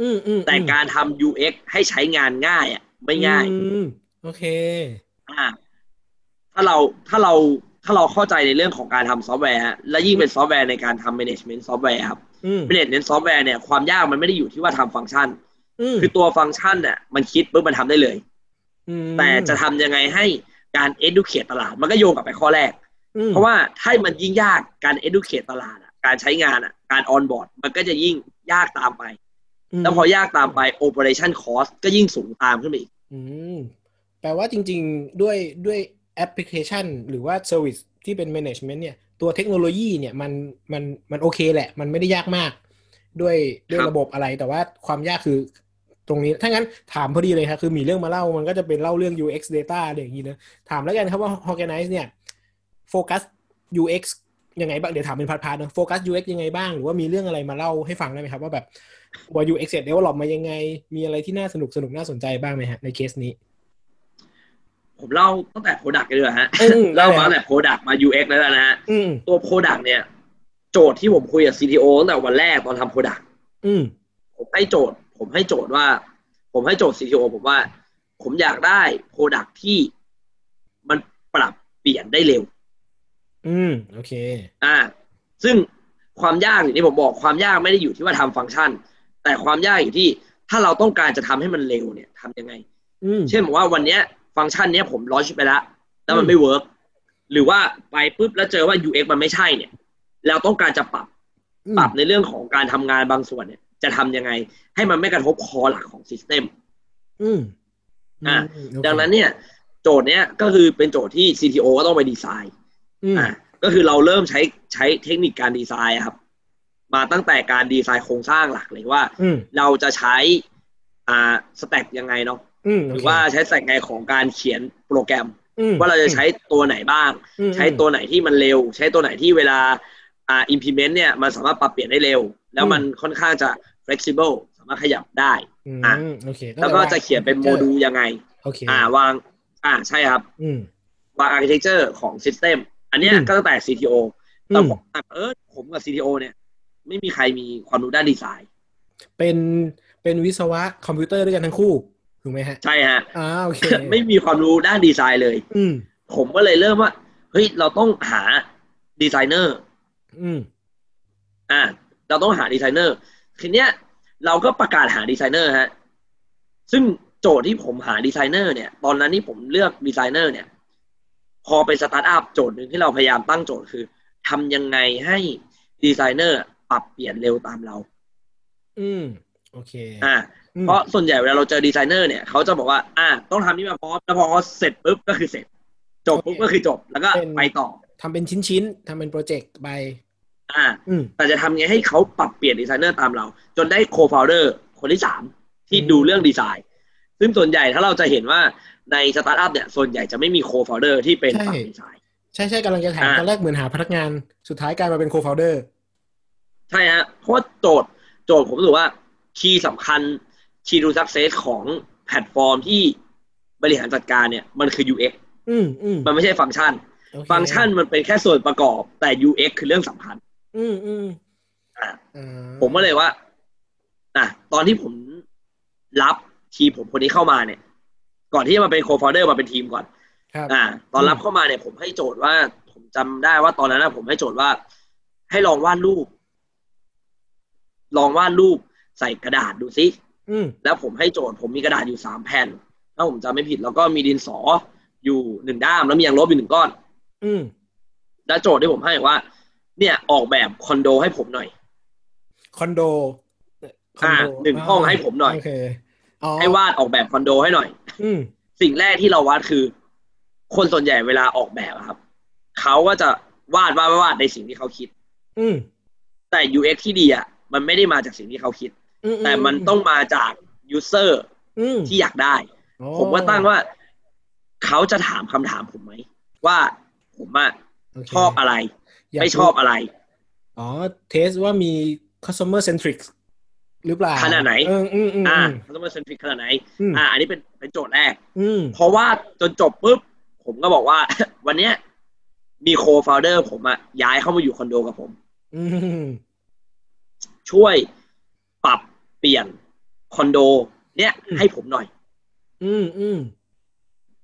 Speaker 3: อืมอืม
Speaker 4: แต่การทำ UX ให้ใช้งานง่ายอะ ไม่ง่าย
Speaker 3: อืมโอเค
Speaker 4: อ่า ถ้าเราถ้าเรา ถ้าเราเข้าใจในเรื่องของการทำซอฟต์แวร์ฮะและยิ่งเป็นซอฟต์แวร์ในการทำ management ซอฟต์แวร์ครับ
Speaker 3: อืม
Speaker 4: management ซอฟต์แวร์เนี่ยความยากมันไม่ได้อยู่ที่ว่าทำฟังก์ชัน
Speaker 3: อืม
Speaker 4: คือตัวฟังก์ชันเนี่ยมันคิดปุ๊บมันทำได้เลย
Speaker 3: อืม
Speaker 4: แต่จะทำยังไงให้การ educate ตลาด มันก็โยงกลับไปข้อแรก
Speaker 3: อืม
Speaker 4: เพราะว่าถ้ามันยิ่งยากการ educate ตลาดอะการใช้งานอะการ onboard มันก็จะยิ่งยากตามไป แล้วพอยากตามไป operation cost ก็ยิ่งสูงตามขึ้นไปอีก
Speaker 3: อืมแปลว่าจริง ๆ ด้วยด้วย แอปพลิเคชัน หรือว่า serviceที่เป็น management เนี่ยตัวเทคโนโลยีเนี่ยมันมันมันโอเคแหละ มันไม่ได้ยากมาก ด้วยด้วย
Speaker 4: ครับ
Speaker 3: ระบบอะไรแต่ว่าความยากคือตรงนี้ ถ้างั้นถามพอดีเลยครับคือมีเรื่องมาเล่ามันก็จะเป็นเล่าเรื่อง UX data อะไรอย่างนี้นะถามแล้วกันครับว่า Horganice เนี่ยโฟกัส UX ยังไงบ้างเดี๋ยวถามเป็น part ๆเนอะโฟกัส UX ยังไงบ้าง หรือว่ามีเรื่องอะไรมาเล่าให้ฟังได้ไหมครับ ว่าแบบว่า UX เสร็จ develop มายังไง มีอะไรที่น่าสนุกสนุกน่าสนใจบ้างไหมฮะในเคสนี้
Speaker 4: ผมเล่าตั้งแต่ Product กันเลยฮะ
Speaker 3: อืม
Speaker 4: เล่ามา
Speaker 3: ได้
Speaker 4: ตั้งแต่ Product มา UX แล้วนะฮะ
Speaker 3: อืม
Speaker 4: ตัว Product เนี่ย โจทย์ที่ผมคุยกับ CTO ตั้งแต่วันแรกตอนทำ Product
Speaker 3: อืม
Speaker 4: ผมให้โจทย์ ผมให้โจทย์ว่า ผมให้โจทย์ CTO ผมว่า ผมอยากได้ Product ที่มันปรับเปลี่ยนได้เร็ว
Speaker 3: อืมโอเค
Speaker 4: อ่า ซึ่งความยากอย่างที่ผมบอกความยากไม่ได้อยู่ที่ว่าทำฟังก์ชัน แต่ความยากอยู่ที่ถ้าเราต้องการจะทำให้มันเร็วเนี่ยทำยังไง
Speaker 3: อืม
Speaker 4: เช่นบอกว่าวันเนี้ย ฟังก์ชันเนี้ยผม launch ไปแล้วแล้วมั
Speaker 3: อื
Speaker 4: น
Speaker 3: ม
Speaker 4: ไม่ work หรือว่าไปปุ๊บแล้วเจอว่า UX มันไม่ใช่เนี่ยเราต้องการจะปรับ
Speaker 3: อืม
Speaker 4: ปรับในเรื่องของการทำงานบางส่วนเนี่ย จะทำยังไง ให้มันไม่กระทบ core หลักของ system
Speaker 3: อืม
Speaker 4: อะ
Speaker 3: โอเค
Speaker 4: ดังนั้นเนี่ย โจทย์เนี้ยก็คือเป็นโจทย์ที่ CTO ก็ต้องไปดีไซน์
Speaker 3: อืม
Speaker 4: อะก็คือเราเริ่มใช้ใช้เทคนิคการดีไซน์อะครับ มาตั้งแต่การดีไซน์โครงสร้างหลักเลยว่า
Speaker 3: อืม
Speaker 4: เราจะใช้อ่าสแต็กยังไงเนาะ
Speaker 3: อืม
Speaker 4: ห
Speaker 3: โเค
Speaker 4: รือว่าใช้สแต็กไงของการเขียนโปรแกรม
Speaker 3: อืม
Speaker 4: ว่าเราจะใช้ตัวไหนบ้าง
Speaker 3: อืม
Speaker 4: ใช้ตัวไหนที่มันเร็ว ใช้ตัวไหนที่เวลาอ่า implement เนี่ยมันสามารถปรับเปลี่ยนได้เร็ว แล้วมันค่อนข้างจะ flexible สามารถขยับได้
Speaker 3: อืม
Speaker 4: อะ
Speaker 3: โอเค
Speaker 4: แล้วก็จะเขียนเป็นโมดูลยังไง
Speaker 3: โอเค
Speaker 4: อ่าวาง อ่าใช่ครับ
Speaker 3: อืม
Speaker 4: วาง architecture ของ system อันเนี้ย
Speaker 3: อืม
Speaker 4: ก็ตั้งแต่ CTO
Speaker 3: อื
Speaker 4: แต่ผมเออผมกับ CTO เนี่ย ไม่มีใครมีความรู้ด้านดีไซน์
Speaker 3: เป็นเป็นวิศวะคอมพิวเตอร์ด้วยกันทั้งคู่ ถูกไหมฮะ
Speaker 4: ใช่ฮะ
Speaker 3: อ่าโอเค
Speaker 4: ไม่มีความรู้ด้านดีไซน์เลย
Speaker 3: อืม
Speaker 4: ผมก็เลยเริ่มว่า เฮ้ย เราต้องหาดีไซเนอร์
Speaker 3: อืม
Speaker 4: อ่า เราต้องหาดีไซเนอร์ ทีเนี้ย เราก็ประกาศหาดีไซเนอร์ฮะ ซึ่งโจทย์ที่ผมหาดีไซเนอร์เนี่ย ตอนนั้นที่ผมเลือกดีไซเนอร์เนี่ย พอเป็นสตาร์ทอัพโจทย์หนึ่งที่เราพยายามตั้งโจทย์คือทำยังไงให้ดีไซเนอร์ปรับเปลี่ยนเร็วตามเรา
Speaker 3: อืม โอเค
Speaker 4: อ่า
Speaker 3: อืม
Speaker 4: เพราะส่วนใหญ่เวลาเราเจอดีไซเนอร์เนี่ยเขาจะบอกว่าอ่าต้องทำนี่มาพร้อมแล้วพอเสร็จปุ๊บก็คือเสร็จ จบปุ๊บก็คือจบแล้วก็ไปต่อ
Speaker 3: ทำเป็นชิ้นๆทำเป็นโปรเจกต์ไป
Speaker 4: อ่า
Speaker 3: อืม
Speaker 4: แต่จะทำไงให้เขาปรับเปลี่ยนดีไซเนอร์ตามเรา จนได้โคฟ o ลเดอร์คนที่สามที่
Speaker 3: อืม
Speaker 4: ดูเรื่องดีไซน์ ซึ่งส่วนใหญ่ถ้าเราจะเห็นว่าในสตาร์ทอัพเนี่ยส่วนใหญ่จะไม่มีโคฟ o ลเดอร์ที่เป็นฝั่งดีไซน์
Speaker 3: ใช่ใช่กำลังจะถาม
Speaker 4: อ่า
Speaker 3: ตอนแรกเหมือนหาพนักงานสุดท้ายกลายมาเป็นโคฟ o ลเดอร์
Speaker 4: ใช่ฮะเพราะว่าโจทย์โจทย์ผมรู้สึกว่า key สำคัญ key to success ของแพลตฟอร์มที่บริหารจัดการเนี่ยมันคือ UX
Speaker 3: อืมอืม
Speaker 4: มันไม่ใช่ฟังก์ชัน
Speaker 3: โอเค
Speaker 4: ฟังก์ชันมันเป็นแค่ส่วนประกอบแต่ UX คือเรื่องสำคัญ
Speaker 3: อืมอืม
Speaker 4: อ่า
Speaker 3: อ่า
Speaker 4: ผมก็เลยว่าอะตอนที่ผมรับทีมผมคนนี้เข้ามาเนี่ย ก่อนที่จะมาเป็นโคฟ o ลเดอร์มาเป็นทีมก่อน
Speaker 3: ครับ
Speaker 4: อ่า ตอนรับเข้ามาเนี่ยผมให้โจทย์ว่า ผมจำได้ว่าตอนนั้นนะผมให้โจทย์ว่า ให้ลองวาดรูป ลองวาดรูปใส่กระดาษดูซิ
Speaker 3: อืม
Speaker 4: แล้วผมให้โจทย์ผมมีกระดาษอยู่สามแผ่น ถ้าผมจำไม่ผิด แล้วก็มีดินสออยู่หนึ่งด้ามแล้วมียางลบอยู่หนึ่งก้อน
Speaker 3: อืม
Speaker 4: แล้วโจทย์ที่ผมให้ว่า เนี่ยออกแบบคอนโดให้ผมหน่อย
Speaker 3: คอนโดคอน
Speaker 4: อ่า
Speaker 3: โด
Speaker 4: หนึ่งห้องให้ผมหน่อย
Speaker 3: โอเคอ๋อ
Speaker 4: ให้วาดออกแบบคอนโดให้หน่อย
Speaker 3: อืม
Speaker 4: สิ่งแรกที่เราวาดคือ คนส่วนใหญ่เวลาออกแบบอะครับเขาก็จะวาดวาดวาดวาดในสิ่งที่เขาคิด
Speaker 3: อืม
Speaker 4: แต่ UX ที่ดีอะมันไม่ได้มาจากสิ่งที่เขาคิด
Speaker 3: อื
Speaker 4: แต่มันต้องมาจาก user
Speaker 3: อืม
Speaker 4: ที่อยากได้
Speaker 3: อ๋อ
Speaker 4: ผมก็ตั้งว่า เขาจะถามคำถามผมไหม ว่าผมอะ
Speaker 3: โเค
Speaker 4: ชอบอะไร
Speaker 3: ยาก
Speaker 4: ไม่ชอบอะไร
Speaker 3: อ๋อ เทสว่ามี customer centric หรือเปล่า
Speaker 4: ขนาดไหน
Speaker 3: เอออืมอืม
Speaker 4: อ่า
Speaker 3: อืม
Speaker 4: customer centric ขนาดไหน
Speaker 3: อืม
Speaker 4: อ่า อันนี้เป็นเป็นโจทย์แรก
Speaker 3: อืม
Speaker 4: พอวาดจนจบปุ๊บ ผมก็บอกว่า วันเนี้ยมีโคฟ o ลเดอร์ผมอะย้ายเข้ามาอยู่คอนโดกับผม
Speaker 3: อืม
Speaker 4: ช่วยปรับ เปลี่ยนคอนโด เนี้ย
Speaker 3: อืม
Speaker 4: ให้ผมหน่อย
Speaker 3: อืมอืม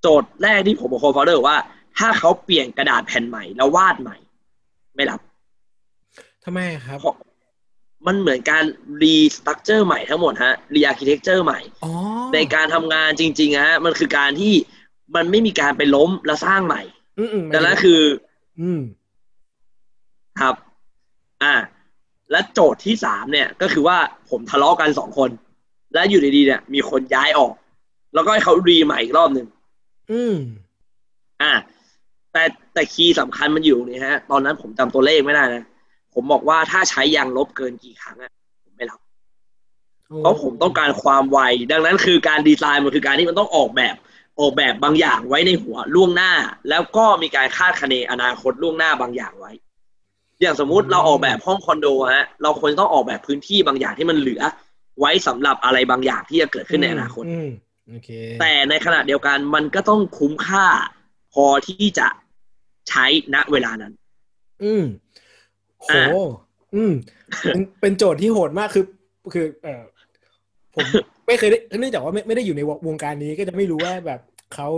Speaker 4: โจทย์แรกที่ผมบอกโคฟ o ลเดอร์ว่า ถ้าเขาเปลี่ยนกระดาษแผ่นใหม่แล้ววาดใหม่ ไม่รับ
Speaker 3: ทำไมครับ
Speaker 4: เพราะมันเหมือนการรีสตั c เจอร์ใหม่ทั้งหมดฮะ re-architecture ใหม่
Speaker 3: อ๋อ
Speaker 4: ในการทำงานจริงๆฮะมันคือการที่มันไม่มีการไปล้มแล้วสร้างใหม่
Speaker 3: อืมอืม
Speaker 4: ดังนั้นคือ
Speaker 3: อืม
Speaker 4: ครับ อ่า และโจทย์ที่สามเนี่ยก็คือว่าผมทะเลาะกันสองคน และอยู่ดีๆเนี่ย มีคนย้ายออก แล้วก็ให้เขารีใหม่อีกรอบหนึ่ง
Speaker 3: อืม
Speaker 4: อ่า แต่แต่คีย์สำคัญมันอยู่ตรงนี้ฮะ ตอนนั้นผมจำตัวเลขไม่ได้นะ ผมบอกว่าถ้าใช้ยางลบเกินกี่ครั้งอะผมไม่รับเพราะผมต้องการความไว ดังนั้นคือการดีไซน์มันคือการที่มันต้องออกแบบออกแบบบางอย่างไว้ในหัวล่วงหน้า แล้วก็มีการคาดคะเนอนาคตล่วงหน้าบางอย่างไว้ อย่างสมมุติเราออกแบบห้องคอนโดฮะเราควรต้องออกแบบพื้นที่บางอย่างที่มันเหลือ ไว้สำหรับอะไรบางอย่างที่จะเกิดขึ้นในอนาคต
Speaker 3: อืมโอเค
Speaker 4: แต่ในขณะเดียวกันมันก็ต้องคุ้มค่าพอที่จะใช้ณเวลานั้น
Speaker 3: อืมโห
Speaker 4: อ่า
Speaker 3: อืมเป็นเป็นโจทย์ที่โหดมากคือ คือ เออผมไม่เคยได้เนื่องจากว่าไม่ไม่ได้อยู่ในวงการนี้ก็จะไม่รู้ว่าแบบเขา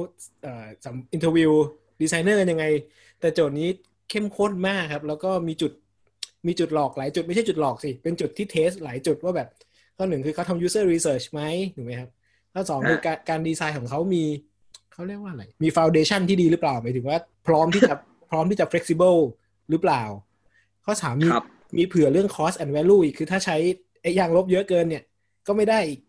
Speaker 3: เอ่อสัม interview ดีไซเนอร์กันยังไง แต่โจทย์นี้ เข้มข้นมากครับ แล้วก็มีจุดมีจุดหลอกหลายจุดไม่ใช่จุดหลอกสิ เป็นจุดที่ test หลายจุดว่าแบบ ข้อหนึ่งคือเขาทำ user research ไหมถูกไหมครับ ข้อสองคือการการดีไซน์ของเขามีเขาเรียกว่าอะไร มี foundation ที่ดีหรือเปล่าหมายถึงว่า พร้อมที่จะพร้อมที่จะ flexible หรือเปล่า ข้อสามมี
Speaker 4: ครับ
Speaker 3: มีเผื่อเรื่อง cost and value อีกคือถ้าใช้ไอ้ยางลบเยอะเกินเนี่ย ก็ไม่ได้อีก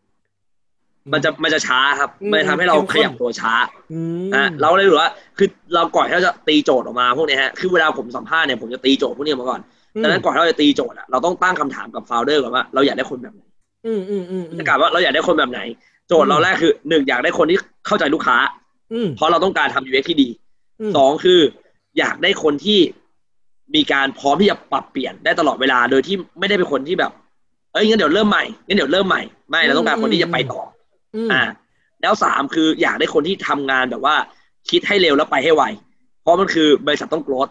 Speaker 4: มันจะมันจะช้าครับ
Speaker 3: อืม
Speaker 4: มันจะทำให้เรา
Speaker 3: เข้มข้น
Speaker 4: ขยับตัวช้า
Speaker 3: อืม
Speaker 4: อะเราเลยรู้ว่าคือเราก่อนที่เราจะตีโจทย์ออกมาพวกเนี้ยฮะคือเวลาผมสัมภาษณ์เนี่ยผมจะตีโจทย์พวกนี้มาก่อนดังนั้นก่อนที่เราจะตีโจทย์อะเราต้องตั้งคำถามกับโฟลเดอร์ก่อนว่าเราอยากได้คนแบบไหน
Speaker 3: อืมอืมอืมอืม
Speaker 4: จะกล่าวว่าเราอยากได้คนแบบไหน โจทย์เราแรกคือหนึ่งอยากได้คนที่เข้าใจลูกค้า
Speaker 3: อืม
Speaker 4: เพราะเราต้องการทำ UX ที่ดี
Speaker 3: ม
Speaker 4: สองคือ อยากได้คนที่มีการพร้อมที่จะปรับเปลี่ยนได้ตลอดเวลาโดยที่ไม่ได้เป็นคนที่แบบ เอ้ยงั้นเดี๋ยวเริ่มใหม่งั้นเดี๋ยวเริ่มใหม่ไม่เราต้องการคนที่จะไปต่อ
Speaker 3: อืม
Speaker 4: อ่า แล้วสามคืออยากได้คนที่ทำงานแบบว่า คิดให้เร็วแล้วไปให้ไว เพราะมันคือบริษัทต้องโกรธ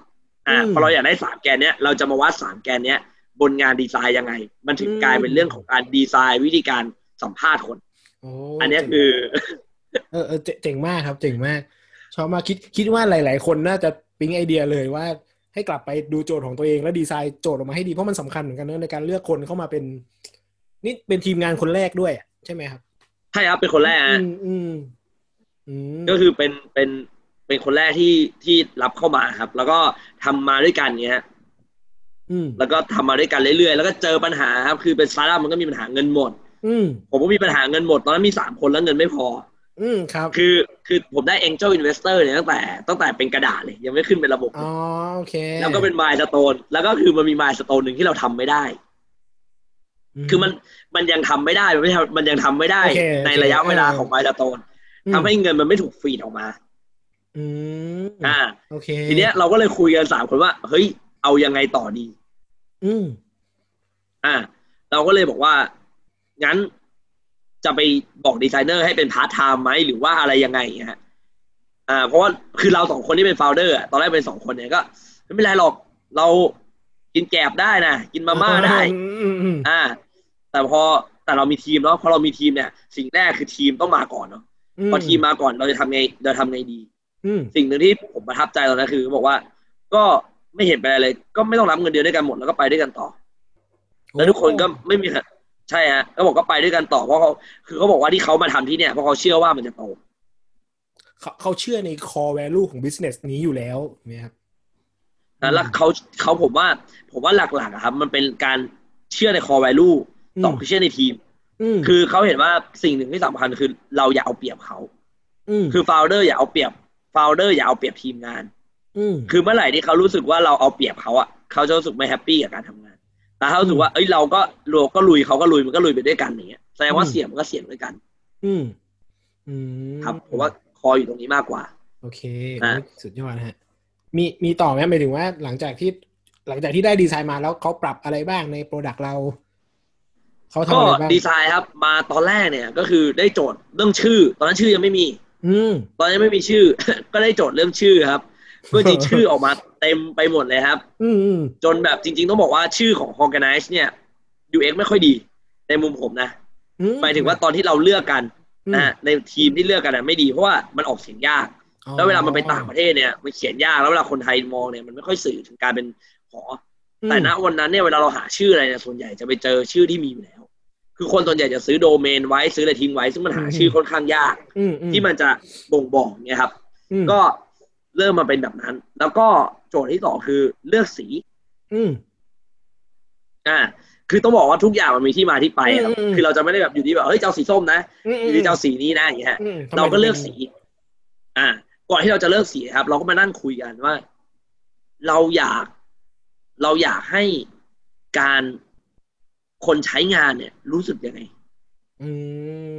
Speaker 4: อ่า
Speaker 3: อืม
Speaker 4: พอเราอยากได้สามแกนเนี้ยเราจะมาวัดสามแกนเนี้ยบนงานดีไซน์ยังไง มันถึง
Speaker 3: อืม
Speaker 4: กลายเป็นเรื่องของการดีไซน์วิธีการสัมภาษณ์คน
Speaker 3: โอ้
Speaker 4: อันเนี้ยคือ
Speaker 3: เออเออเจ๋เจ๋งมากครับเจ๋งมากชอบมากคิดคิดว่าหลาย ๆ คนน่าจะปิ๊งไอเดียเลยว่าให้กลับไปดูโจทย์ของตัวเองแล้วดีไซน์โจทย์ออกมาให้ดีเพราะมันสำคัญเหมือนกันนะในการเลือกคนเข้ามาเป็น นี่เป็นทีมงานคนแรกด้วยอะใช่ไหมครับ
Speaker 4: ใช่ครับเป็นคนแรก
Speaker 3: อื
Speaker 4: ฮะ
Speaker 3: มอืมอืม
Speaker 4: ก็คือเป็นเป็นเป็นคนแรกที่ที่รับเข้ามาครับ แล้วก็ทำมาด้วยกันเงี้ย
Speaker 3: อืม
Speaker 4: แล้วก็ทำมาด้วยกันเรื่อยๆแล้วก็เจอปัญหาครับ คือเป็นสตาร์ทอัพมันก็มีปัญหาเงินหมด
Speaker 3: อืม
Speaker 4: ผมก็มีปัญหาเงินหมด ตอนนั้นมีสามคนแล้วเงินไม่พอ
Speaker 3: อืมครับ
Speaker 4: คือคือผมได้ Angel Investor เนี่ยตั้งแต่ตั้งแต่เป็นกระดาษเลย ยังไม่ขึ้นเป็นระบบ
Speaker 3: อ๋อโอเค
Speaker 4: แล้วก็เป็นมายสโตนแล้วก็คือมันมีมายสโตนหนึ่งที่เราทำไม่ได้ คือมันมันยังทำไม่ได้มันไม่ทำมันยังทำไม่ได้
Speaker 3: โอเค
Speaker 4: ในระยะเวลา
Speaker 3: เออ
Speaker 4: ของมายสโตน
Speaker 3: อืม
Speaker 4: ทำให้เงินมันไม่ถูกฟีดออกมา
Speaker 3: อืม
Speaker 4: อ่า
Speaker 3: โอเค
Speaker 4: ทีเนี้ยเราก็เลยคุยกันสามคนว่า เฮ้ย เอายังไงต่อดี
Speaker 3: อืม
Speaker 4: อ่า เราก็เลยบอกว่า งั้นจะไปบอกดีไซเนอร์ให้เป็นพาร์ทไทม์ไหมหรือว่าอะไรยังไงอย่างเงี้ยฮะอ่า เพราะว่าคือเราสองคนที่เป็น founder ตอนแรกเป็นสองคนเนี่ยก็ไม่เป็นไรหรอกเรากินแกลบได้นะกินมาม่าได้
Speaker 3: อืมอืม
Speaker 4: อ่า แต่พอแต่เรามีทีมเนาะพอเรามีทีมเนี่ย สิ่งแรกคือทีมต้องมาก่อนเนาะพอทีมมาก่อนเราจะทำไงเราทำไงดี
Speaker 3: อืม
Speaker 4: สิ่งหนึ่งที่ผมประทับใจตอนนั้นคือบอกว่า ก็ไม่เห็นเป็นอะไรเลย ก็ไม่ต้องรับเงินเดือนด้วยกันหมดแล้วก็ไปด้วยกันต่อ แล้วทุกคนก็ไม่มีใช่ฮะก็บอกก็ไปด้วยกันต่อเพราะเขาคือเขาบอกว่าที่เขามาทำที่เนี่ยเพราะเขาเชื่อว่ามันจะโต
Speaker 3: เขาเขาเชื่อใน core value ของ business นี้อยู่แล้วเนี่ยครับ
Speaker 4: นะแล้วเขาเขาผมว่า ผมว่าหลักๆอะครับมันเป็นการเชื่อใน core value
Speaker 3: อืม
Speaker 4: สองคือเชื่อในทีม
Speaker 3: อืม
Speaker 4: คือเขาเห็นว่าสิ่งหนึ่งที่สำคัญคือ เราอย่าเอาเปรียบเขา
Speaker 3: อืม
Speaker 4: คือ founder อย่าเอาเปรียบ founder อย่าเอาเปรียบทีมงาน
Speaker 3: อืม
Speaker 4: คือเมื่อไหร่ที่เขารู้สึกว่าเราเอาเปรียบเขาอะเขาจะรู้สึกไม่แฮปปี้กับการทำงานแต่ถ้ารู้สึกว่าเอ้ยเราก็เราก็ลุยเขาก็ลุยมันก็ลุยไปด้วยกันอย่างเงี้ยแสดงว่า
Speaker 3: อืม
Speaker 4: เสี่ยงมันก็เสี่ยงด้วยกัน
Speaker 3: อืมอืม
Speaker 4: ครับผมว่า core อยู่ตรงนี้มากกว่า
Speaker 3: โอเค
Speaker 4: อะ
Speaker 3: โอ้ยสุดยอดนะฮะมีมีต่อไหมหมายถึงว่าหลังจากที่หลังจากที่ได้ดีไซน์มาแล้วเขาปรับอะไรบ้างใน product เรา เขาทำ
Speaker 4: ก็
Speaker 3: อะไรบ้าง
Speaker 4: ดีไซน์ครับ มาตอนแรกเนี่ย ก็คือได้โจทย์เรื่องชื่อ ตอนนั้นชื่อยังไม่มี
Speaker 3: อืม
Speaker 4: ตอนนี้ไม่มีชื่อ ก็ได้โจทย์เรื่องชื่อครับก็จริงๆชื่อออกมาเต็มไปหมดเลยครับ
Speaker 3: อืมอืม
Speaker 4: จนแบบจริง ๆ ต้องบอกว่าชื่อของ Organize เนี่ย UX ไม่ค่อยดี ในมุมผมนะ
Speaker 3: อื
Speaker 4: หมายถึงว่าตอนที่เราเลือกกัน
Speaker 3: อืม
Speaker 4: นะฮะในทีมที่เลือกกันน่ะไม่ดีเพราะว่ามันออกเสียงยาก
Speaker 3: อ๋อ
Speaker 4: แล้วเวลามันไปต่างประเทศเนี่ยมันเขียนยากแล้วเวลาคนไทยมองเนี่ยมันไม่ค่อยสื่อถึงการเป็นหออแต่ณวันนั้นเนี่ยเวลาเราหาชื่ออะไรเนี่ยส่วนใหญ่จะไปเจอชื่อที่มีอยู่แล้ว คือคนส่วนใหญ่จะซื้อโดเมนไว้ซื้ออะไรทิ้งไว้ ซึ่งมันหาชื่อค่อนข้างยาก
Speaker 3: อืมอื
Speaker 4: ที่มันจะบ่งบอกเนี่ยครับ
Speaker 3: อืม
Speaker 4: ก็เริ่มมาเป็นแบบนั้น แล้วก็โจทย์ที่สองคือเลือกสี
Speaker 3: อืม
Speaker 4: อ่า คือต้องบอกว่าทุกอย่างมันมีที่มาที่ไปครับ
Speaker 3: อืมอืม
Speaker 4: คือเราจะไม่ได้แบบอยู่ดีแบบเฮ้ยเจ้าสีส้มนะ
Speaker 3: อืม
Speaker 4: อยู่ดีเจ้าสีนี้นะอย่างเงี้ย
Speaker 3: อืมทำไม
Speaker 4: เราก็เลือก
Speaker 3: ถึง
Speaker 4: สี อ่า ก่อนที่เราจะเลือกสีครับ เราก็มานั่งคุยกันว่า เราอยาก เราอยากให้การ คนใช้งานเนี่ย รู้สึกยังไง
Speaker 3: อื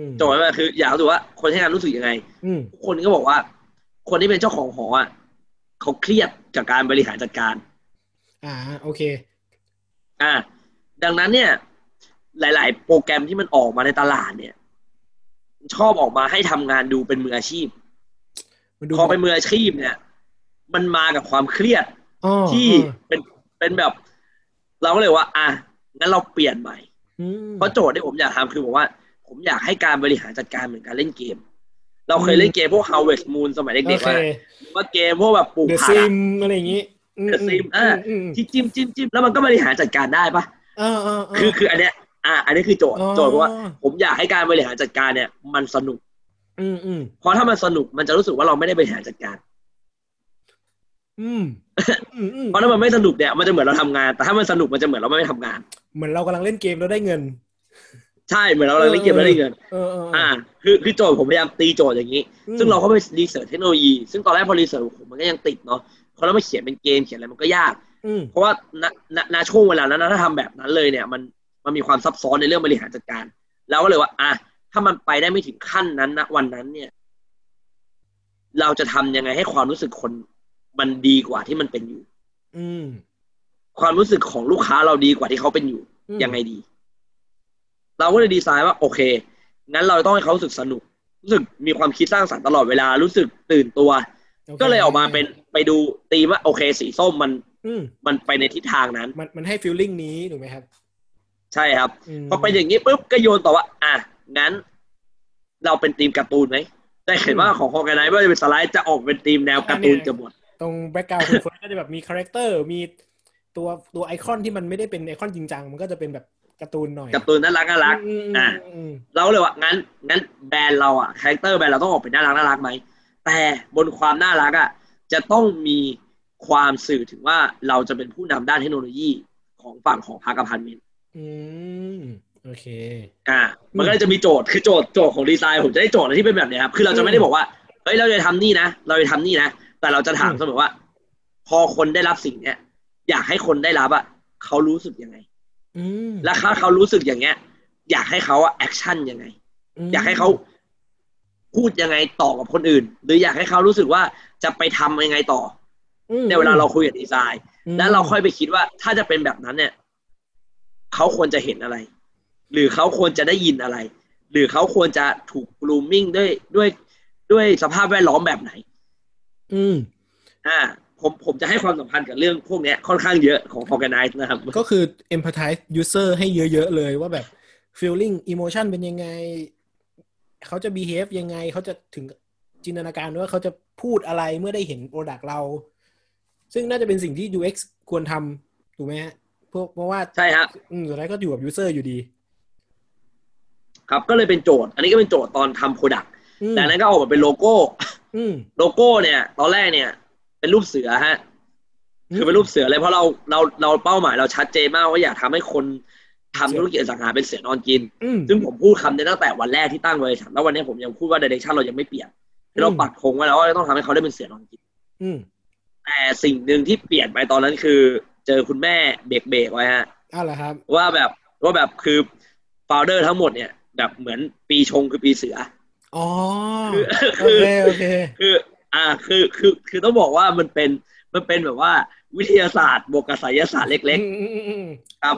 Speaker 3: ม
Speaker 4: โจทย์มันคือ อยากรู้ว่า คนใช้งานรู้สึกยังไง
Speaker 3: อืม
Speaker 4: ทุกคนก็บอกว่า คนที่เป็นเจ้าของหออะเขาเครียดกับการบริหารจัดการ
Speaker 3: อ่า โอเค
Speaker 4: อ่า ดังนั้นเนี่ย หลาย ๆ โปรแกรมที่มันออกมาในตลาดเนี่ย ชอบออกมาให้ทำงานดูเป็นมืออาชีพ
Speaker 3: มันดู
Speaker 4: พอเป็นมืออาชีพเนี่ย มันมากับความเครียด
Speaker 3: อ๋อ
Speaker 4: ที่
Speaker 3: อ๋อ
Speaker 4: เป็นเป็นแบบ เราก็เลยว่า อะ งั้นเราเปลี่ยนใหม่
Speaker 3: อืม
Speaker 4: เพราะโจทย์ที่ผมอยากทำคือบอกว่า ผมอยากให้การบริหารจัดการเหมือนการเล่นเกม เราเคยเล่นเกมพวก Harvest Moon สมัย
Speaker 3: โอ
Speaker 4: เด็กๆ
Speaker 3: เค
Speaker 4: ว่าหรือว่าเกมพวกแบบปลูก
Speaker 3: เดอะ
Speaker 4: ผัก
Speaker 3: ซิ
Speaker 4: อะ
Speaker 3: มอะไรอย่างงี้อืม
Speaker 4: The Sim อ่า
Speaker 3: อืมอืม
Speaker 4: ที่จิ้มจิ้มจิ้มแล้วมันก็บริหารจัดการได้ปะ
Speaker 3: เออเออเออ
Speaker 4: คือคืออันเนี้ย อ่า อันนี้คือโจทย์
Speaker 3: อ๋อ
Speaker 4: โจทย์เพราะว่า ผมอยากให้การบริหารจัดการเนี่ย มันสนุก
Speaker 3: อืมอืม
Speaker 4: เพราะถ้ามันสนุกมันจะรู้สึกว่าเราไม่ได้บริหารจัดการ
Speaker 3: อืมอืมอืม
Speaker 4: เพราะถ้ามันไม่สนุกเนี่ยมันจะเหมือนเราทำงาน แต่ถ้ามันสนุกมันจะเหมือนเราไม่ทำงาน
Speaker 3: เหมือนเรากำลังเล่นเกมแล้วได้เงิน
Speaker 4: ใช่เหมือนเราเราเล่นเกมแล้วได้เงิน
Speaker 3: เออเออเออ
Speaker 4: อ่า คือคือโจทย์ผมพยายามตีโจทย์อย่างนี้
Speaker 3: อืม
Speaker 4: ซึ่งเราก็ไปรีเสิร์ชเทคโนโลยี ซึ่งตอนแรกพอรีเสิร์ชผมมันก็ยังติดเนาะพอเรามาเขียนเป็นเกมเขียนอะไรมันก็ยาก
Speaker 3: อืม
Speaker 4: เพราะว่าณณณช่วงเวลานั้นนะถ้าทำแบบนั้นเลยเนี่ย มันมันมีความซับซ้อนในเรื่องบริหารจัดการเราก็เลยว่า อะถ้ามันไปได้ไม่ถึงขั้นนั้นณวันนั้นเนี่ย เราจะทำยังไงให้ความรู้สึกคน มันดีกว่าที่มันเป็นอยู่
Speaker 3: อืม
Speaker 4: ความรู้สึกของลูกค้าเราดีกว่าที่เขาเป็นอยู่
Speaker 3: อืม
Speaker 4: ยังไงดี เราก็เลยดีไซน์ว่า โอเค งั้นเราต้องให้เขารู้สึกสนุก รู้สึกมีความคิดสร้างสรรค์ตลอดเวลา รู้สึกตื่นตัว
Speaker 3: โค
Speaker 4: ก็เลยออกมาเป็นไปดูตีมว่า โอเค สีส้มมัน
Speaker 3: อืม
Speaker 4: มันไปในทิศทางนั้น
Speaker 3: มันมันให้ feeling นี้ถูกไหมครับ
Speaker 4: ใช่ครับ
Speaker 3: ม
Speaker 4: พอเป็นอย่างนี้ปุ๊บก็โยนต่อว่า อะ งั้น เราเป็นทีมการ์ตูนไหมได้เห็นว่าของ Horganice ว่าจะเป็นสไลด์จะออกเป็นทีมแนวการ์ตูนจะหมด
Speaker 3: ตรง background คุณคนก็จะแบบมี character มีตัวตัวไอคอนที่มันไม่ได้เป็นไอคอนจริงจังมันก็จะเป็นแบบการ์ตูนหน่อย
Speaker 4: การ์ตูนน่ารักน่ารัก
Speaker 3: อืม
Speaker 4: อะ
Speaker 3: อืมอืม
Speaker 4: เราก็เลยว่างั้นงั้นแบรนด์เราอะ character แบรนด์เราต้องออกเป็นน่ารักน่ารักไหมแต่บนความน่ารักอะจะต้องมีความสื่อถึงว่าเราจะเป็นผู้นำด้านเทคโนโลยีของฝั่งของหอพักอพาร์ตเมนต์
Speaker 3: อืมโอเค
Speaker 4: อ่า มันก็เลยจะมีโจทย์คือโจทย์โจทย์ของดีไซน์ผมจะได้โจทย์อะไรที่เป็นแบบเนี้ยครับคือเราจะไม่ได้บอกว่าเฮ้ยเราจะทำนี่นะ เราจะทำนี่นะ แต่เราจะถาม
Speaker 3: อืม
Speaker 4: เสมอว่า พอคนได้รับสิ่งเนี้ยอยากให้คนได้รับอะเขารู้สึกยังไง
Speaker 3: อืม
Speaker 4: และถ้าเขารู้สึกอย่างเงี้ย อยากให้เขาแอคชั่นยังไง
Speaker 3: ม
Speaker 4: อยากให้เขาพูดยังไงต่อกับคนอื่น หรืออยากให้เขารู้สึกว่าจะไปทำยังไงต่อ
Speaker 3: อืม
Speaker 4: ในเวลาเราคุยกับดีไซน์
Speaker 3: อืม
Speaker 4: แล้วเราค่อยไปคิดว่าถ้าจะเป็นแบบนั้นเนี่ยเขาควรจะเห็นอะไร หรือเขาควรจะได้ยินอะไร หรือเขาควรจะถูก grooming ด้วยด้วยด้วยสภาพแวดล้อมแบบไหน
Speaker 3: อืม
Speaker 4: อ่าผมผมจะให้ความสำคัญกับเรื่องพวกเนี้ยค่อนข้างเยอะของ organize นะครับ
Speaker 3: ก็คือ empathize user ให้เยอะๆเลยว่าแบบ feeling emotion เป็นยังไง เขาจะ behave ยังไง เขาจะถึงจินตนาการว่าเขาจะพูดอะไรเมื่อได้เห็น product เรา ซึ่งน่าจะเป็นสิ่งที่ UX ควรทำถูกไหมฮะเพราะเพราะว่า
Speaker 4: ใช่ครับ
Speaker 3: อืมสุดท้ายก็อยู่กับ user อยู่ดี
Speaker 4: ครับก็เลยเป็นโจทย์ อันนี้ก็เป็นโจทย์ตอนทำ product
Speaker 3: อืม
Speaker 4: แต่อันนั้นก็ออกมาเป็นโลโก้
Speaker 3: อืม
Speaker 4: โลโก้เนี่ย ตอนแรกเนี่ย เป็นรูปเสือฮะ คือเป็นรูปเสือเลยเพราะเราเราเราเป้าหมายเราชัดเจนมากว่าอยากทำให้คนทำธุรกิจอสังหาเป็นเสือนอนกิน
Speaker 3: อืม
Speaker 4: ซึ่งผมพูดคำนี้ตั้งแต่วันแรกที่ตั้งบริษัทแล้ววันนี้ผมยังพูดว่า direction เรายังไม่เปลี่ยนคือเรา
Speaker 3: อืม
Speaker 4: ปักธงไว้แล้วว่าต้องทำให้เขาได้เป็นเสือนอนกิน
Speaker 3: อืม
Speaker 4: แต่สิ่งหนึ่งที่เปลี่ยนไปตอนนั้นคือ เจอคุณแม่เบรกเบรกๆไว้ฮะ
Speaker 3: อ้าวเหรอครับ
Speaker 4: ว่าแบบว่าแบบคือ founder ทั้งหมดเนี่ย แบบเหมือนปีชงคือปีเสือ
Speaker 3: อ๋อ
Speaker 4: คือ
Speaker 3: โอเคโอเค
Speaker 4: คือ อ่าคือคือคือต้องบอกว่ามันเป็นมันเป็นแบบว่าวิทยาศาสตร์บวกกับไสยศาสตร์เล็ก
Speaker 3: อืมอืมอืม
Speaker 4: ๆครับ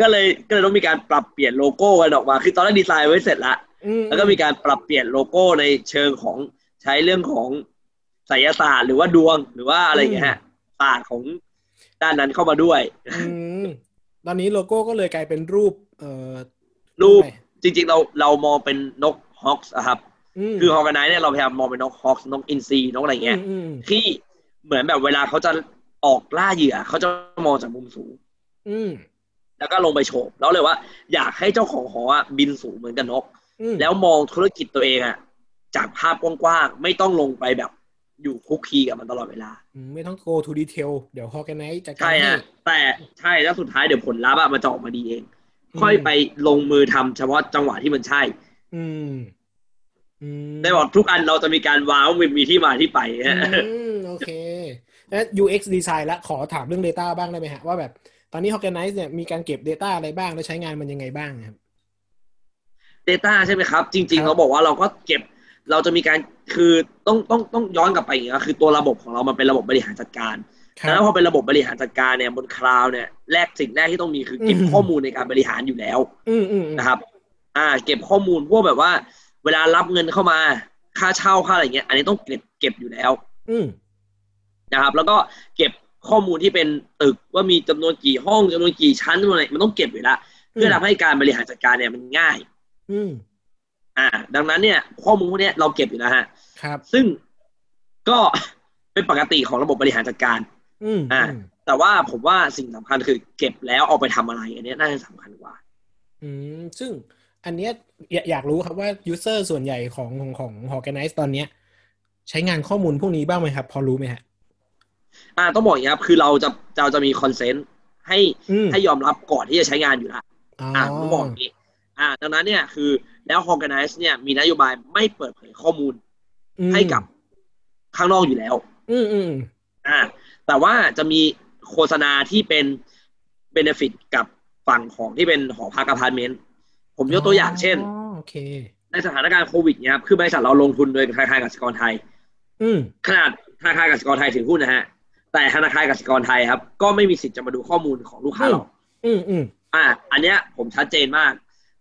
Speaker 4: ก็เลยก็เลยต้องมีการปรับเปลี่ยนโลโก้กันออกมา คือตอนแรกดีไซน์ไว้เสร็จแล้ว
Speaker 3: อืม
Speaker 4: แล้วก็มีการปรับเปลี่ยนโลโก้ในเชิงของใช้เรื่องของไสยศาสตร์หรือว่าดวงหรือว่าอะไรอย่างเงี้ยฮะศาสตร์ของด้านนั้นเข้ามาด้วย
Speaker 3: อืมตอนนี้โลโก้ก็เลยกลายเป็นรูป เอ่อ
Speaker 4: รูป
Speaker 3: อะไร
Speaker 4: จริง ๆ เราเรามองเป็นนก hawk ครับ
Speaker 3: ม
Speaker 4: คือ Horganice เนี่ยเราพยายามมองเป็นนก hawk นกอินทรีนกอะไรเงี้ย
Speaker 3: อืม
Speaker 4: ที่เหมือนแบบเวลาเขาจะออกล่าเหยื่อเขาจะมองจากมุมสูง
Speaker 3: อืม
Speaker 4: แล้วก็ลงไปโฉบแล้วเลยว่า อยากให้เจ้าของหออะบินสูงเหมือนกับนก
Speaker 3: อืม
Speaker 4: แล้วมองธุรกิจตัวเองอะจากภาพกว้างๆไม่ต้องลงไปแบบอยู่คุกคีกับมันตลอดเวลา
Speaker 3: อืมไม่ต้อง go to detail เดี๋ยว organize จัดการ
Speaker 4: ใช่
Speaker 3: ให้
Speaker 4: ฮะแต่ใช่แล้วสุดท้ายเดี๋ยวผลลัพธ์อะมันจะออกมาดีเอง ค่อยไปลงมือทำเฉพาะจังหวะที่มันใช่
Speaker 3: อืมอืม
Speaker 4: ได้บอกทุกอันเราจะมีการว้าวมีมีที่มาที่ไปฮะ
Speaker 3: อืมโอเคแล้ว UX design ละขอถามเรื่อง data บ้างได้ไหมฮะ ว่าแบบตอนนี้ organize เนี่ยมีการเก็บ data อะไรบ้าง แล้วใช้งานมันยังไงบ้างครับ
Speaker 4: Data ใช่ไหมครับ จริง
Speaker 3: ครั
Speaker 4: ๆ
Speaker 3: บ
Speaker 4: เราบอกว่าเราก็เก็บเราจะมีการคือต้องต้องต้องย้อนกลับไปอย่างนี้ยคือตัวระบบของเรามันเป็นระบบบริหารจัดการ
Speaker 3: ครั
Speaker 4: แล้ว
Speaker 3: บ
Speaker 4: พอเป็นระบบบริหารจัดการเนี่ยบนคลาวด์เนี่ยแรกสิ่งแรกที่ต้องมีคือเก็บ
Speaker 3: อืม
Speaker 4: ข้อมูลในการบริหารอยู่แล้ว
Speaker 3: อืมอืมอืม
Speaker 4: นะครับ อ่า เก็บข้อมูลพวกแบบว่า เวลารับเงินเข้ามา ค่าเช่าค่าอะไรเงี้ย อันนี้ต้องเก็บเก็บอยู่แล้ว
Speaker 3: อืม
Speaker 4: นะครับ แล้วก็เก็บข้อมูลที่เป็นตึกว่ามีจำนวนกี่ห้องจำนวนกี่ชั้นจำนวนอะไรมันต้องเก็บอยู่แล้วเพื่อทำให้การบริหารจัดการเนี่ยมันง่าย
Speaker 3: อืม
Speaker 4: อ่า ดังนั้นเนี่ย ข้อมูลพวกเนี้ยเราเก็บอยู่แล้วฮะ
Speaker 3: ครับ
Speaker 4: ซึ่งก็เป็นปกติของระบบบริหารจัดการ
Speaker 3: อืม
Speaker 4: อ่า
Speaker 3: อืม
Speaker 4: แต่ว่าผมว่าสิ่งสำคัญคือเก็บแล้วเอาไปทำอะไร อันเนี้ยน่าจะสำคัญกว่า
Speaker 3: อืม ซึ่ง อันเนี้ยอยากอยากรู้ครับว่า user ส่วนใหญ่ของของของ organize ตอนเนี้ย ใช้งานข้อมูลพวกนี้บ้างไหมครับ พอรู้ไหมฮะ
Speaker 4: อ่าต้องบอกอย่างนี้ครับ คือเราจะเราจะมีคอนเซนต์ให้
Speaker 3: อืม
Speaker 4: ให้ยอมรับก่อนที่จะใช้งานอยู่แล้ว
Speaker 3: อ๋อ
Speaker 4: อ่าต้องบอกอย่างนี้ อ่าดังนั้นเนี่ยคือแล้ว Horganice เนี่ยมีนโยบายไม่เปิดเผยข้อมูล
Speaker 3: อืม
Speaker 4: ให้กับข้างนอกอยู่แล้ว
Speaker 3: อืมอืม
Speaker 4: อ่า แต่ว่าจะมีโฆษณาที่เป็น benefit กับฝั่งของที่เป็นหอพักอพาร์ตเมนต์ ผมยกตัวอย่างเช่น
Speaker 3: อ๋อโอเค
Speaker 4: ในสถานการณ์โควิดเนี่ยครับคือบริษัทเราลงทุนโดยธนาคารกสิกรไทย
Speaker 3: อืม
Speaker 4: ขนาดธนาคารกสิกรไทยถือหุ้นนะฮะ แต่ธนาคารกสิกรไทยครับ ก็ไม่มีสิทธิ์จะมาดูข้อมูลของลูกค้าเรา
Speaker 3: อืมอืม
Speaker 4: อ่า อันเนี้ยผมชัดเจนมาก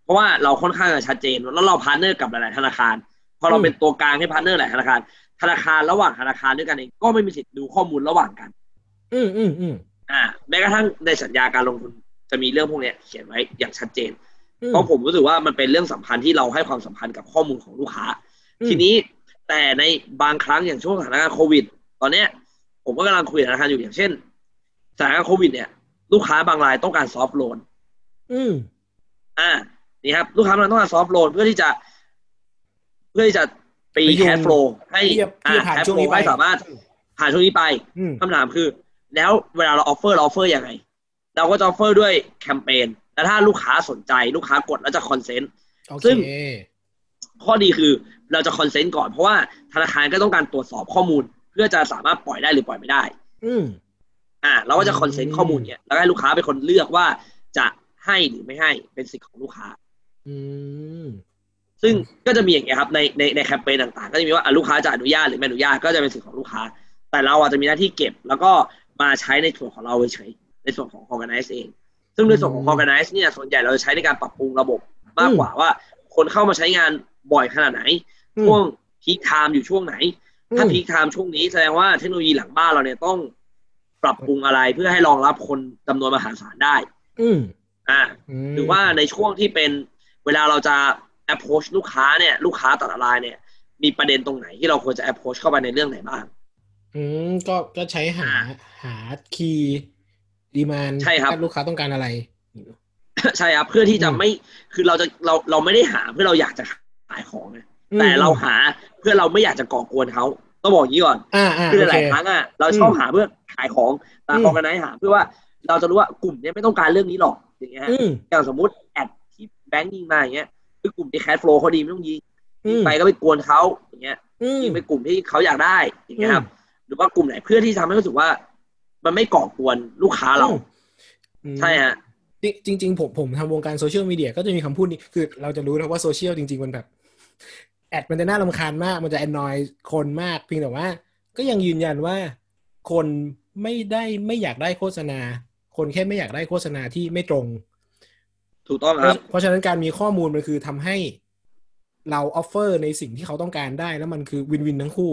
Speaker 4: เพราะว่าเราค่อนข้างจะชัดเจนแล้วเรา partner กับหลายๆธนาคารพอเราเป็นตัวกลางให้ partner หลายธนาคาร ธนาคารระหว่างธนาคารด้วยกันเองก็ไม่มีสิทธิ์ดูข้อมูลระหว่างกัน
Speaker 3: อืมอืมอืม
Speaker 4: อ่าแม้กระทั่งในสัญญาการลงทุนจะมีเรื่องพวกเนี้ยเขียนไว้อย่างชัดเจน
Speaker 3: อืม
Speaker 4: เพราะผมรู้สึกว่ามันเป็นเรื่องสำคัญที่เราให้ความสำคัญกับข้อมูลของลูกค้า
Speaker 3: อืม
Speaker 4: ทีนี้แต่ในบางครั้งอย่างช่วงสถานการณ์โควิด ตอนเนี้ย ผมก็กำลังคุยกับธนาคารอยู่อย่างเช่นสถานการณ์โควิด เนี่ย ลูกค้าบางรายต้องการ soft loan
Speaker 3: อืม
Speaker 4: อ่า นี่ครับ ลูกค้าบางรายต้องการ soft loan เพื่อที่จะ เพื่อที่จะ
Speaker 3: ไปพยุง
Speaker 4: cash flow ให้
Speaker 3: ที่จะที่จะผ่าน
Speaker 4: cash ช่
Speaker 3: วง
Speaker 4: flow
Speaker 3: นี้ไป
Speaker 4: ให้สามารถผ่านช่วงนี้ไป
Speaker 3: อืม
Speaker 4: คำถามคือ แล้วเวลาเรา offer เรา offer ยังไง เราก็จะ offer ด้วยแคมเปญ แล้วถ้าลูกค้าสนใจลูกค้ากดแล้วจะ consent
Speaker 3: โอเค
Speaker 4: ซึ่งข้อดีคือเราจะ consent ก่อนเพราะว่าธนาคารก็ต้องการตรวจสอบข้อมูล เพื่อจะสามารถปล่อยได้หรือปล่อยไม่ได้
Speaker 3: อืม
Speaker 4: อ่า เราก็จะ
Speaker 3: อืม
Speaker 4: consent ข้อมูลเนี่ยแล้วให้ลูกค้าเป็นคนเลือกว่าจะให้หรือไม่ให้เป็นสิทธิ์ของลูกค้า
Speaker 3: อืม
Speaker 4: ซึ่งก็จะมีอย่างเงี้ยครับในในในแคมเปญต่างๆ ก็จะมีว่าอะลูกค้าจะอนุญาตหรือไม่อนุญาตก็จะเป็นสิทธิ์ของลูกค้า แต่เราอาจจะมีหน้าที่เก็บ แล้วก็มาใช้ในส่วนของเราเฉยๆในส่วนของ Horganice เอง ซึ่งในส่วนของ Horganice เนี่ยส่วนใหญ่เราจะใช้ในการปรับปรุงระบบมากกว่าว่า คนเข้ามาใช้งานบ่อยขนาดไหน
Speaker 3: อืม
Speaker 4: ช่วง peak time อยู่ช่วงไหน ถ้า
Speaker 3: อืม
Speaker 4: peak time ช่วงนี้แสดงว่าเทคโนโลยีหลังบ้านเราเนี่ยต้องปรับปรุงอะไรเพื่อให้รองรับคนจำนวนมหาศาลได้
Speaker 3: อืม
Speaker 4: อ่า
Speaker 3: ม
Speaker 4: หรือว่าในช่วงที่เป็นเวลาเราจะ approach ลูกค้าเนี่ยลูกค้าแต่ละรายเนี่ย มีประเด็นตรงไหนที่เราควรจะ approach เข้าไปในเรื่องไหนบ้าง
Speaker 3: อืมก็ก็ใช้หาหาคีย์ ดีมาน
Speaker 4: ใช่ครับ
Speaker 3: ลูกค้าต้องการอะไร
Speaker 4: ใช่ครับ เพื่อที่จะ
Speaker 3: อืม
Speaker 4: ไม่คือเราจะเราเราไม่ได้หาเพื่อเราอยากจะขายของนะ
Speaker 3: อืม
Speaker 4: แต่เราหาเพื่อเราไม่อยากจะก่อกวนเขาต้องบอกอย่างนี้ก่อน
Speaker 3: อ่าอ่า
Speaker 4: คือ
Speaker 3: โอ
Speaker 4: ห
Speaker 3: เค
Speaker 4: ลายๆครั้งอะเราชอบ
Speaker 3: อืม
Speaker 4: หาเพื่อขายของแต่
Speaker 3: อืม
Speaker 4: ออกกันไนหา เพื่อว่าเราจะรู้ว่ากลุ่มเนี้ยไม่ต้องการเรื่องนี้หรอกอย่างเงี้ยฮะ
Speaker 3: อืม
Speaker 4: อย่างสมมติแอดที่แบงก์ยิงมาอย่างเงี้ยคือกลุ่มที่แคชโฟลเขาดีไม่ต้องยิง
Speaker 3: อื
Speaker 4: ยิง
Speaker 3: ม
Speaker 4: ไปก็ไปกวนเขาอย่างเงี้ย
Speaker 3: อืม
Speaker 4: ยิงไปกลุ่มที่เขาอยากได้อย่างเงี้ยครับหรือว่ากลุ่มไหนเพื่อที่ทำให้รู้สึกว่า มันไม่ก่อกวนลูกค้าเรา
Speaker 3: อืม
Speaker 4: ใช่ฮะ
Speaker 3: จริงจริงๆผมผมทำวงการโซเชียลมีเดียก็จะมีคำพูดนี้คือเราจะรู้นะว่าโซเชียลจริง ๆ มันแบบ แอดมันจะน่ารำคาญมาก มันจะแอนนอยคนมากเพียงแต่ว่า ก็ยังยืนยันว่าคนไม่ได้ไม่อยากได้โฆษณา คนแค่ไม่อยากได้โฆษณาที่ไม่ตรง
Speaker 4: ถูกต้องครั
Speaker 3: ราะ เพราะฉะนั้นการมีข้อมูลมันคือทำให้เรา offer ในสิ่งที่เขาต้องการได้แล้วมันคือ win-win ทั้งคู่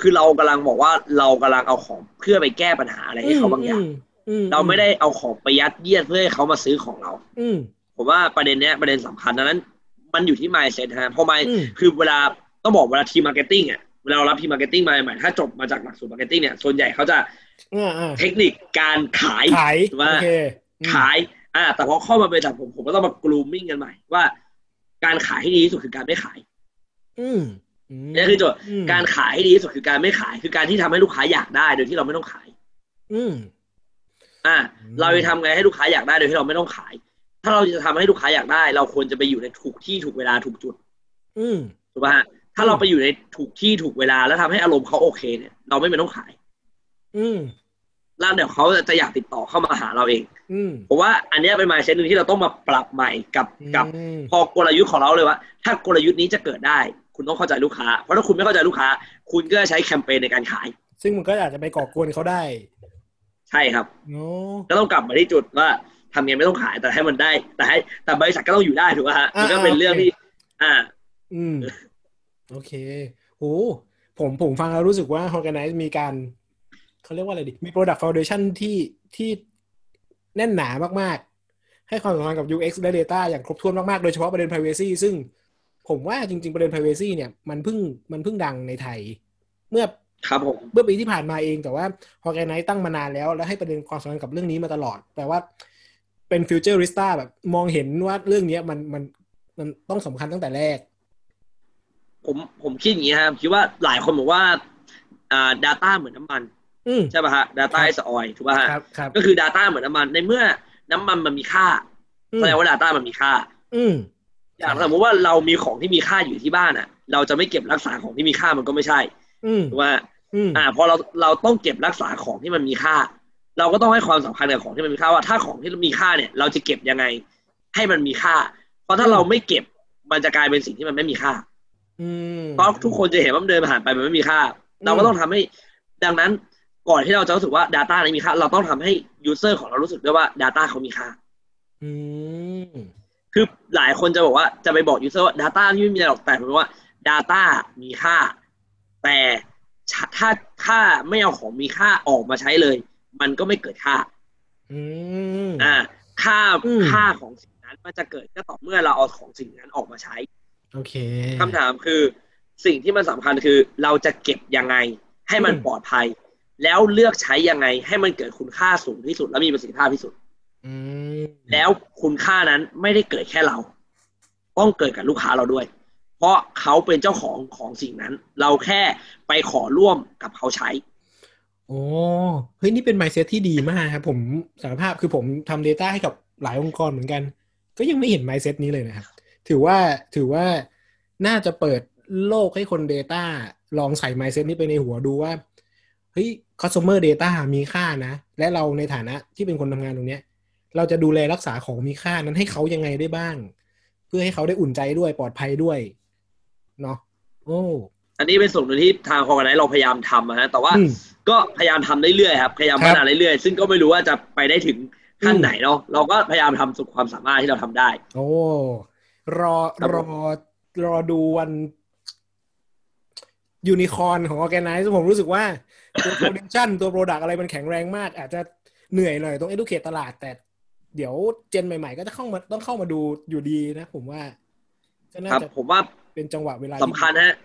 Speaker 4: คือเรากำลังบอกว่าเรากำลังเอาของเพื่อไปแก้ปัญหาอะไรให้เขาบางอย่าง
Speaker 3: อืม
Speaker 4: เราไม่ได้เอาของไปยัดเยียดเพื่อให้เขามาซื้อของเรา
Speaker 3: อืม
Speaker 4: ผมว่าประเด็นเนี้ยประเด็นสำคัญดังนั้น มันอยู่ที่ mindset ฮะเพราะไม่
Speaker 3: อืม
Speaker 4: คือเวลาต้องบอกเวลาทีม marketing อะเวลาเรารับทีม marketing มาใหม่ๆถ้าจบมาจากหลักสูตร marketing เนี่ยส่วนใหญ่เขาจะ
Speaker 3: อ่าอ่า
Speaker 4: เทคนิคการขาย
Speaker 3: ขาย
Speaker 4: ถูกไหม
Speaker 3: โอเคอืม
Speaker 4: ขายอ่าแต่พอเข้ามาเป็นจากผมผมก็ต้องมากรูมมิ่งกันใหม่ว่า การขายที่ดีที่สุดคือการไม่ขาย
Speaker 3: อืมอืม
Speaker 4: นี่คือโจทย์
Speaker 3: อืม
Speaker 4: การขายที่ดีที่สุดคือการไม่ขาย คือการที่ทำให้ลูกค้าอยากได้โดยที่เราไม่ต้องขาย
Speaker 3: อืม
Speaker 4: อ่า
Speaker 3: อืม
Speaker 4: เราจะทำไงให้ลูกค้าอยากได้โดยที่เราไม่ต้องขาย ถ้าเราจะทำให้ลูกค้าอยากได้ เราควรจะไปอยู่ในถูกที่ถูกเวลาถูกจุด
Speaker 3: อืม
Speaker 4: ถูกป่ะฮะถ้าเราไปอยู่ในถูกที่ถูกเวลาแล้วทำให้อารมณ์เขาโอเค เนี่ย เราไม่เป็นต้องขาย
Speaker 3: อืม
Speaker 4: แล้วเดี๋ยวเขาจะอยากติดต่อเข้ามาหาเราเอง
Speaker 3: อืม
Speaker 4: ผมว่าอันเนี้ยเป็นมายเซตหนึ่งที่เราต้องมาปรับใหม่กับกับ
Speaker 3: อืม
Speaker 4: พอกลยุทธ์ของเราเลยว่า ถ้ากลยุทธ์นี้จะเกิดได้ คุณต้องเข้าใจลูกค้า เพราะถ้าคุณไม่เข้าใจลูกค้า คุณก็จะใช้แคมเปญในการขาย
Speaker 3: ซึ่งมันก็อาจจะไปก่อกวนเขาได้
Speaker 4: ใช่ครับ
Speaker 3: โอ้
Speaker 4: ก็ต้องกลับมาที่จุดว่าทำยังไงไม่ต้องขายแต่ให้มันได้ แต่ให้แต่บริษัทก็ต้องอยู่ได้ถูกไหมฮะมันก็เป็นเรื่องที่ อ่า
Speaker 3: อืม โอเคโอ้ผมผมฟังแล้วรู้สึกว่า Organize มีการเขาเรียกว่าอะไรดิมี Product Foundation ที่ที่แน่นหนามากๆ ให้ความสำคัญกับ UX และ Data อย่างครบถ้วนมากๆ โดยเฉพาะประเด็น Privacy ซึ่ง ผมว่าจริง ๆ ประเด็น Privacy เนี่ยมันเพิ่งมันเพิ่งดังในไทย เมื่อ
Speaker 4: ครับผม
Speaker 3: เมื่อปีที่ผ่านมาเองแต่ว่า Organize ตั้งมานานแล้ว และให้ประเด็นความสำคัญกับเรื่องนี้มาตลอด แปลว่าเป็นฟิวเจอริสตาแบบมองเห็นว่าเรื่องเนี้ยมันมันมันต้องสำคัญตั้งแต่แรก
Speaker 4: ผมผมคิดอย่างนี้ครับคิดว่าหลายคนบอกว่าอ่า data เหมือนน้ำมัน
Speaker 3: อืม
Speaker 4: ใช่ป่ะฮะ data
Speaker 3: ครับ
Speaker 4: is oil ถูกป่ะฮะ
Speaker 3: ครับครับ
Speaker 4: ก็คือ data เหมือนน้ำมันในเมื่อน้ำมันมันมีค่า
Speaker 3: อืม
Speaker 4: แสดงว่า data มันมีค่า
Speaker 3: อืม
Speaker 4: อย่างสมมติว่าเรามีของที่มีค่าอยู่ที่บ้านอะ เราจะไม่เก็บรักษาของที่มีค่ามันก็ไม่ใช่
Speaker 3: อืม
Speaker 4: ถูกป่ะ
Speaker 3: อืม
Speaker 4: อ่าพอเราเราต้องเก็บรักษาของที่มันมีค่า เราก็ต้องให้ความสำคัญกับของที่มันมีค่าว่าถ้าของที่มีค่าเนี่ย เราจะเก็บยังไง ให้มันมีค่า เพราะถ้าเราไม่เก็บมันจะกลายเป็นสิ่งที่มันไม่มีค่า
Speaker 3: อืม
Speaker 4: เพราะทุกคนจะเห็นว่ามันเดินผ่านไปมันไม่มีค่า เราก็ต้องทำให้ ดังนั้นก่อนที่เราจะรู้สึกว่า Data นี้มีค่า เราต้องทำให้ User ของเรารู้สึกด้วยว่า Data เขามีค่า
Speaker 3: อืม
Speaker 4: คือหลายคนจะบอกว่าจะไปบอก User ว่า Data นี่ไม่มีอะไรหรอกแต่ผมว่า Data มีค่า แต่ถ้าถ้าไม่เอาของมีค่าออกมาใช้เลย มันก็ไม่เกิดค่า
Speaker 3: อืม
Speaker 4: อ่าค่า
Speaker 3: อืม
Speaker 4: ค่าของสิ่งนั้นมันจะเกิดก็ต่อเมื่อเราเอาของสิ่งนั้นออกมาใช้
Speaker 3: โอเค
Speaker 4: คำถามคือ สิ่งที่มันสำคัญคือ เราจะเก็บยังไง ให้มัน
Speaker 3: อืม
Speaker 4: ปลอดภัย แล้วเลือกใช้ยังไง ให้มันเกิดคุณค่าสูงที่สุด และมีประสิทธิภาพที่สุด
Speaker 3: อืม
Speaker 4: แล้วคุณค่านั้นไม่ได้เกิดแค่เรา ต้องเกิดกับลูกค้าเราด้วย เพราะเขาเป็นเจ้าของของสิ่งนั้น เราแค่ไปขอร่วมกับเขาใช้
Speaker 3: โอ้เฮ้ยนี่เป็น mindset ที่ดีมากครับผมสารภาพคือผมทำ Data ให้กับหลายองค์กรเหมือนกัน ก็ยังไม่เห็น mindset นี้เลยนะครับ ถือว่าถือว่าน่าจะเปิดโลกให้คน Data ลองใส่ mindset นี้ไปในหัวดูว่าเฮ้ย customer data มีค่านะ และเราในฐานะที่เป็นคนทำงานตรงเนี้ย เราจะดูแลรักษาของมีค่านั้นให้เขายังไงได้บ้าง เพื่อให้เขาได้อุ่นใจด้วยปลอดภัยด้วยเนาะโอ้
Speaker 4: อันนี้เป็นส่วนหนึ่งที่ทางคอร์ไนเราพยายามทำนะฮะแต่ว่า
Speaker 3: อืม
Speaker 4: ก็พยายามทำเรื่อยๆครับพยายาม
Speaker 3: ครั
Speaker 4: พั
Speaker 3: บ
Speaker 4: ฒนาเรื่อยๆครับซึ่งก็ไม่รู้ว่าจะไปได้ถึงขั้น
Speaker 3: อืม
Speaker 4: ไหนเนาะเราก็พยายามทำสุดความสามารถที่เราทำได้
Speaker 3: โอ้รอ
Speaker 4: ครับ
Speaker 3: ร
Speaker 4: ผ
Speaker 3: อ
Speaker 4: ม
Speaker 3: รอดูวันยูนิคอนของ Horganice ผมรู้สึกว่า ตัว Foundation ตัว Product อะไรมันแข็งแรงมาก อาจจะเหนื่อยหน่อยต้อง educate ตลาดแต่ เดี๋ยวเจนใหม่ๆ ก็จะเข้ามาต้องเข้ามาดูอยู่ดีนะผมว่าก็น่า
Speaker 4: ครับ
Speaker 3: จะ
Speaker 4: ผมว่า
Speaker 3: เป็นจังหวะเวลา
Speaker 4: สำคัญฮะ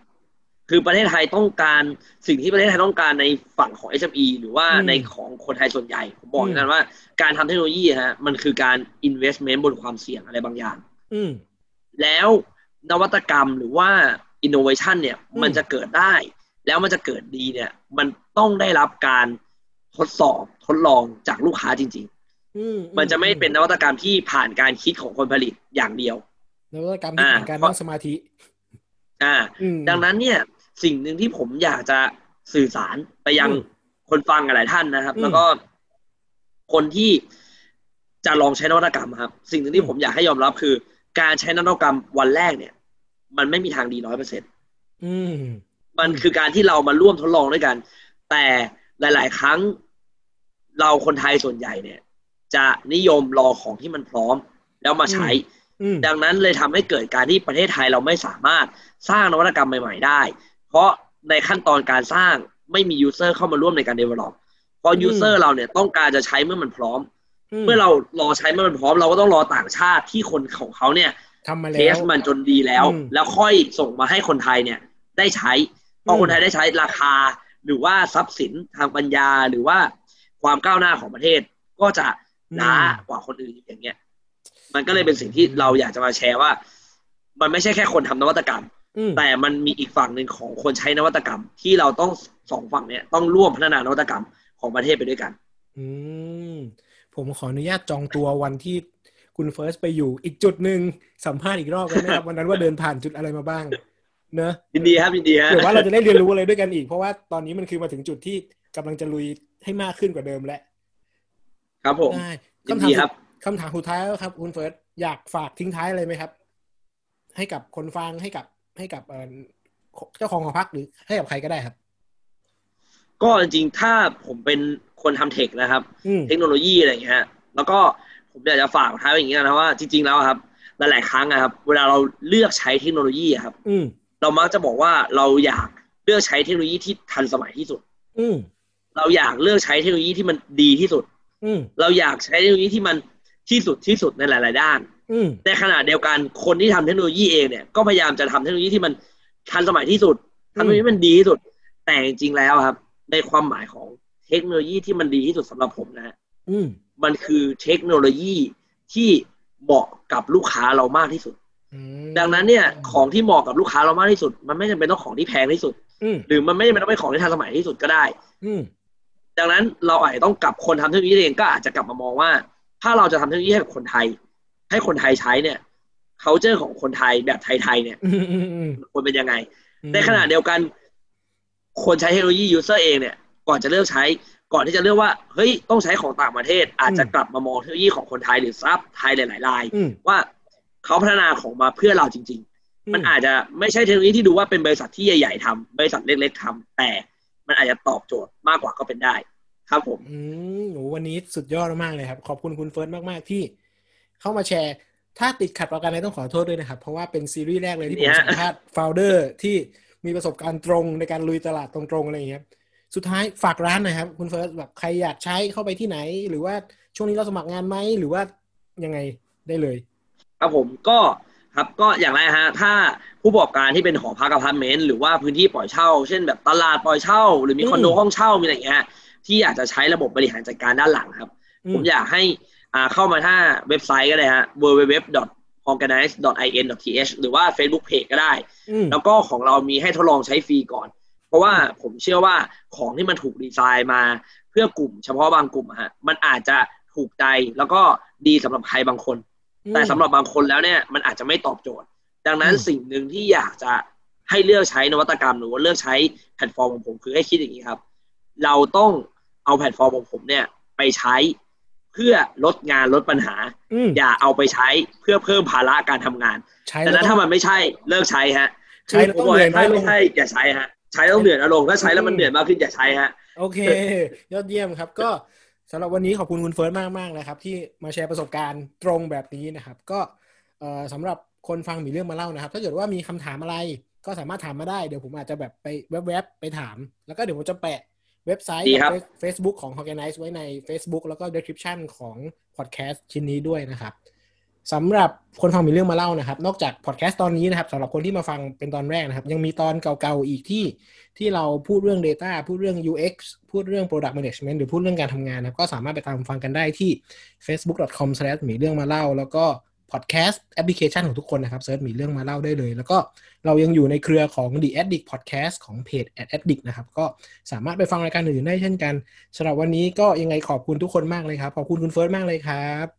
Speaker 4: คือประเทศไทยต้องการสิ่งที่ประเทศไทยต้องการในฝั่งของ SME หรือว่าในของคนไทยส่วนใหญ่ผมบอกอย่างนั้นว่าการทำเทคโนโลยีฮะมันคือการ investment บนความเสี่ยงอะไรบางอย่าง
Speaker 3: อืม
Speaker 4: แล้วนวัตกรรมหรือว่า innovation เนี่ย
Speaker 3: อืม
Speaker 4: มันจะเกิดได้ แล้วมันจะเกิดดีเนี่ย มันต้องได้รับการทดสอบทดลองจากลูกค้าจริง
Speaker 3: อืม
Speaker 4: ๆ มันจะไม่เป็นนวัตกรรมที่ผ่านการคิดของคนผลิตอย่างเดียว
Speaker 3: นวัตกรรมที่
Speaker 4: อ่า
Speaker 3: ผ่านการนั่งสมาธิ
Speaker 4: อ่า
Speaker 3: อืม
Speaker 4: ดังนั้นเนี่ย สิ่งหนึ่งที่ผมอยากจะสื่อสารไปยัง
Speaker 3: อืม
Speaker 4: คนฟังหลายท่านนะครับ
Speaker 3: อืม
Speaker 4: แล้วก็คนที่จะลองใช้นวัตกรรมครับ สิ่งหนึ่งที่
Speaker 3: อืม
Speaker 4: ผมอยากให้ยอมรับคือ การใช้นวัตกรรมวันแรกเนี่ย มันไม่มีทางดีร้อยเปอร์เซ็นต์
Speaker 3: อืม
Speaker 4: มันคือการที่เรามาร่วมทดลองด้วยกัน แต่หลาย ๆ ครั้งเราคนไทยส่วนใหญ่เนี่ย จะนิยมรอของที่มันพร้อมแล้วมาใช้
Speaker 3: อืม
Speaker 4: ดังนั้นเลยทำให้เกิดการที่ประเทศไทยเราไม่สามารถสร้างนวัตกรรมใหม่ ๆ ได้ เพราะในขั้นตอนการสร้างไม่มี user เข้ามาร่วมในการ develop เพราะ user เราเนี่ยต้องการจะใช้เมื่อมันพร้อม เมื่อเรารอใช้เมื่อมันพร้อม เราก็ต้องรอต่างชาติที่คนของเขาเนี่ย
Speaker 3: ทำมา
Speaker 4: เท
Speaker 3: แล้
Speaker 4: ส
Speaker 3: ว
Speaker 4: มันจนดีแล้ว
Speaker 3: อืม
Speaker 4: แล้วค่อยส่งมาให้คนไทยเนี่ยได้ใช้พอ
Speaker 3: อืม
Speaker 4: คนไทยได้ใช้ราคา หรือว่าทรัพย์สินทางปัญญาหรือว่าความก้าวหน้าของประเทศก็จะ ล้ากว่าคนอื่นอย่างเงี้ย มันก็เลยเป็นสิ่งที่เราอยากจะมาแชร์ว่า มันไม่ใช่แค่คนทำนวัตกรรม
Speaker 3: อืม
Speaker 4: แต่มันมีอีกฝั่งหนึ่งของคนใช้นวัตกรรม ที่เราต้องสองฝั่งเนี่ยต้องร่วมพัฒนานวัตกรรมของประเทศไปด้วยกัน
Speaker 3: อืมผมขออนุญาตจองตัววันที่คุณเฟิร์สไปอยู่อีกจุดหนึ่งสัมภาษณ์อีกรอบกันนะครับ วันนั้นว่าเดินผ่านจุดอะไรมาบ้าง เนอะ
Speaker 4: ยินดีครับยินดีฮะ
Speaker 3: หรือว่าเราจะได้เรียนรู้อะไรด้วยกันอีก เพราะว่าตอนนี้มันคือมาถึงจุดที่กำลังจะลุยให้มากขึ้นกว่าเดิมแล้ว
Speaker 4: ครับผม
Speaker 3: ได้
Speaker 4: ยิน
Speaker 3: คำถา
Speaker 4: ดี
Speaker 3: ม
Speaker 4: ครับ
Speaker 3: คำถามสุดท้ายแล้วครับคุณเฟิร์สอยากฝากทิ้งท้ายอะไรไหมครับ ให้กับคนฟังให้กับให้กับเอ่อเจ้าของหอพักหรือให้กับใครก็ได้ครับ
Speaker 4: ก็จริงๆถ้าผมเป็นคนทำเทคนะครับ
Speaker 3: อืม
Speaker 4: เทคโนโลยีอะไรอย่างเงี้ยแล้วก็ผมอยากจะฝากท้ายไว้อย่างเงี้ยนะว่าจริง ๆแล้วครับหลายๆครั้งนะครับ เวลาเราเลือกใช้เทคโนโลยีอะครับ
Speaker 3: อืม
Speaker 4: เรามักจะบอกว่าเราอยากเลือกใช้เทคโนโลยีที่ทันสมัยที่สุด
Speaker 3: อืม
Speaker 4: เราอยากเลือกใช้เทคโนโลยีที่มันดีที่สุด
Speaker 3: อืม
Speaker 4: เราอยากใช้เทคโนโลยีที่มันที่สุดที่สุดในหลาย ๆ ด้าน
Speaker 3: อืม
Speaker 4: ในขณะเดียวกันคนที่ทำเทคโนโลยีเองเนี่ยก็พยายามจะทำเทคโนโลยีที่มันทันสมัยที่สุดทำเทคโนโลยีที่มันดีที่สุด แต่จริง ๆ แล้วครับ ในความหมายของเทคโนโลยีที่มันดีที่สุดสำหรับผมนะฮะ
Speaker 3: อืม
Speaker 4: มันคือเทคโนโลยีที่เหมาะกับลูกค้าเรามากที่สุด
Speaker 3: อืม
Speaker 4: ดังนั้นเนี่ย ของที่เหมาะกับลูกค้าเรามากที่สุด มันไม่จำเป็นต้องของที่แพงที่สุด
Speaker 3: อืม
Speaker 4: หรือมันไม่จำเป็นต้องเป็นของที่ทันสมัยที่สุดก็ได้
Speaker 3: อืม
Speaker 4: ดังนั้นเราอาจจะต้องกลับคนทำเทคโนโลยีเองก็อาจจะกลับมามองว่า ถ้าเราจะทำเทคโนโลยีให้กับคนไทย ให้คนไทยใช้เนี่ยเขาเจอของคนไทยแบบไทยๆเนี่ยควรเป็นยังไง ในขณะเดียวกัน คนใช้เทคโนโลยียูเซอร์เองเนี่ย ก่อนจะเลือกใช้ ก่อนที่จะเลือกว่า เฮ้ย ต้องใช้ของต่างประเทศ อาจจะกลับมามองเทคโนโลยีของคนไทยหรือซับไทยหลายๆรายว่าเขาพัฒนาของมาเพื่อเราจริง ๆ มันอาจจะไม่ใช่เทคโนโลยีที่ดูว่าเป็นบริษัทที่ใหญ่ ๆทำบริษัทเล็ก ๆทำแต่ มันอาจจะตอบโจทย์มากกว่าก็เป็นได้ ครับผม
Speaker 3: อืมโหวันนี้สุดยอดมากๆเลยครับ ขอบคุณคุณเฟิร์สมาก ๆ ที่เข้ามาแชร์ ถ้าติดขัดประการใดต้องขอโทษด้วยนะครับ เพราะว่าเป็นซีรีส์แรกเลยที่ผม
Speaker 4: เนี่ย
Speaker 3: สัมภาษณ์ founder ที่มีประสบการณ์ตรงในการลุยตลาดตรงๆอะไรอย่างเงี้ยสุดท้ายฝากร้านหน่อยนะครับ คุณเฟิร์สแบบใครอยากใช้เข้าไปที่ไหน หรือว่าช่วงนี้เราสมัครงานไหมหรือว่ายังไงได้เลย
Speaker 4: ครับผมก็ ครับก็อย่างไรฮะถ้าผู้ประกอบการที่เป็นหอพักอพาร์ตเมนต์หรือว่าพื้นที่ปล่อยเช่า เช่นแบบตลาดปล่อยเช่า หรือมีคอนโด
Speaker 3: อืม
Speaker 4: ห้องเช่ามีอะไรอย่างเงี้ยที่อยากจะใช้ระบบบริหารจัดการด้านหลังครับ ผมอยากให้อ่าเข้ามาถ้าเว็บไซต์ก็ได้ฮะ www.organize.in.th หรือว่า Facebook Page ก็ได้
Speaker 3: อืม
Speaker 4: แล้วก็ของเรามีให้ทดลองใช้ฟรีก่อน เพราะว่าผมเชื่อว่าของที่มันถูกดีไซน์มาเพื่อกลุ่มเฉพาะบางกลุ่มอะฮะมันอาจจะถูกใจแล้วก็ดีสำหรับใครบางคน แต่สำหรับบางคนแล้วเนี่ยมันอาจจะไม่ตอบโจทย์ ดังนั้น
Speaker 3: อืม
Speaker 4: สิ่งหนึ่งที่อยากจะให้เลือกใช้นวัตกรรมหรือว่าเลือกใช้แพลตฟอร์มของผมคือให้คิดอย่างนี้ครับ เราต้องเอาแพลตฟอร์มของผมเนี่ยไปใช้เพื่อลดงานลดปัญหา
Speaker 3: อืม
Speaker 4: อย่าเอาไปใช้เพื่อเพิ่มภาระการทำงาน
Speaker 3: ใช้
Speaker 4: แล้
Speaker 3: ว
Speaker 4: นั้น
Speaker 3: ต้
Speaker 4: ถ้า
Speaker 3: อง
Speaker 4: มันไม่ใช่เลิกใช้ฮะ
Speaker 3: ใช้แล้วต้องเหนื่อยน้อยลง
Speaker 4: ไม่ใช่อย่าใช้ฮะใช้แล้วต้องเหนื่อยน้อยลงถ้าใช้แล้วมันเหนื่อยมากขึ้นอย่าใช้ฮะ
Speaker 3: โอเค ยอดเยี่ยมครับก็ สำหรับวันนี้ขอบคุณคุณเฟิร์สมากมากๆนะครับ ที่มาแชร์ประสบการณ์ตรงแบบนี้นะครับ ก็เอ่อสำหรับคนฟังมีเรื่องมาเล่านะครับ ถ้าเกิดว่ามีคำถามอะไรก็สามารถถามมาได้เดี๋ยวผมอาจจะแบบไปแวบๆไปถาม แล้วก็เดี๋ยวผมจะแปะเว็บไซต์
Speaker 4: ดีครับ
Speaker 3: กับ Facebook ของ Organize ไว้ใน Facebook แล้วก็ description ของ podcast ชิ้นนี้ด้วยนะครับ สำหรับคนฟังมีเรื่องมาเล่านะครับ นอกจากพอดแคสต์ตอนนี้นะครับสำหรับคนที่มาฟังเป็นตอนแรกนะครับ ยังมีตอนเก่าๆอีกที่ที่เราพูดเรื่อง Data พูดเรื่อง UX พูดเรื่อง Product Management หรือพูดเรื่องการทำงานนะครับ ก็สามารถไปตามฟังกันได้ที่ facebook.com/ หมีเรื่องมาเล่า แล้วก็ podcast แอปพลิเคชันของทุกคนนะครับ search หมีเรื่องมาเล่าได้เลย แล้วก็เรายังอยู่ในเครือของ The Addict Podcast ของเพจ Addict นะครับ ก็สามารถไปฟังรายการอื่นๆได้เช่นกันสำหรับวันนี้ก็ยังไงขอบคุณทุกคนมากเลยครับขอบคุณคุณเฟิร์สมากเลยครับ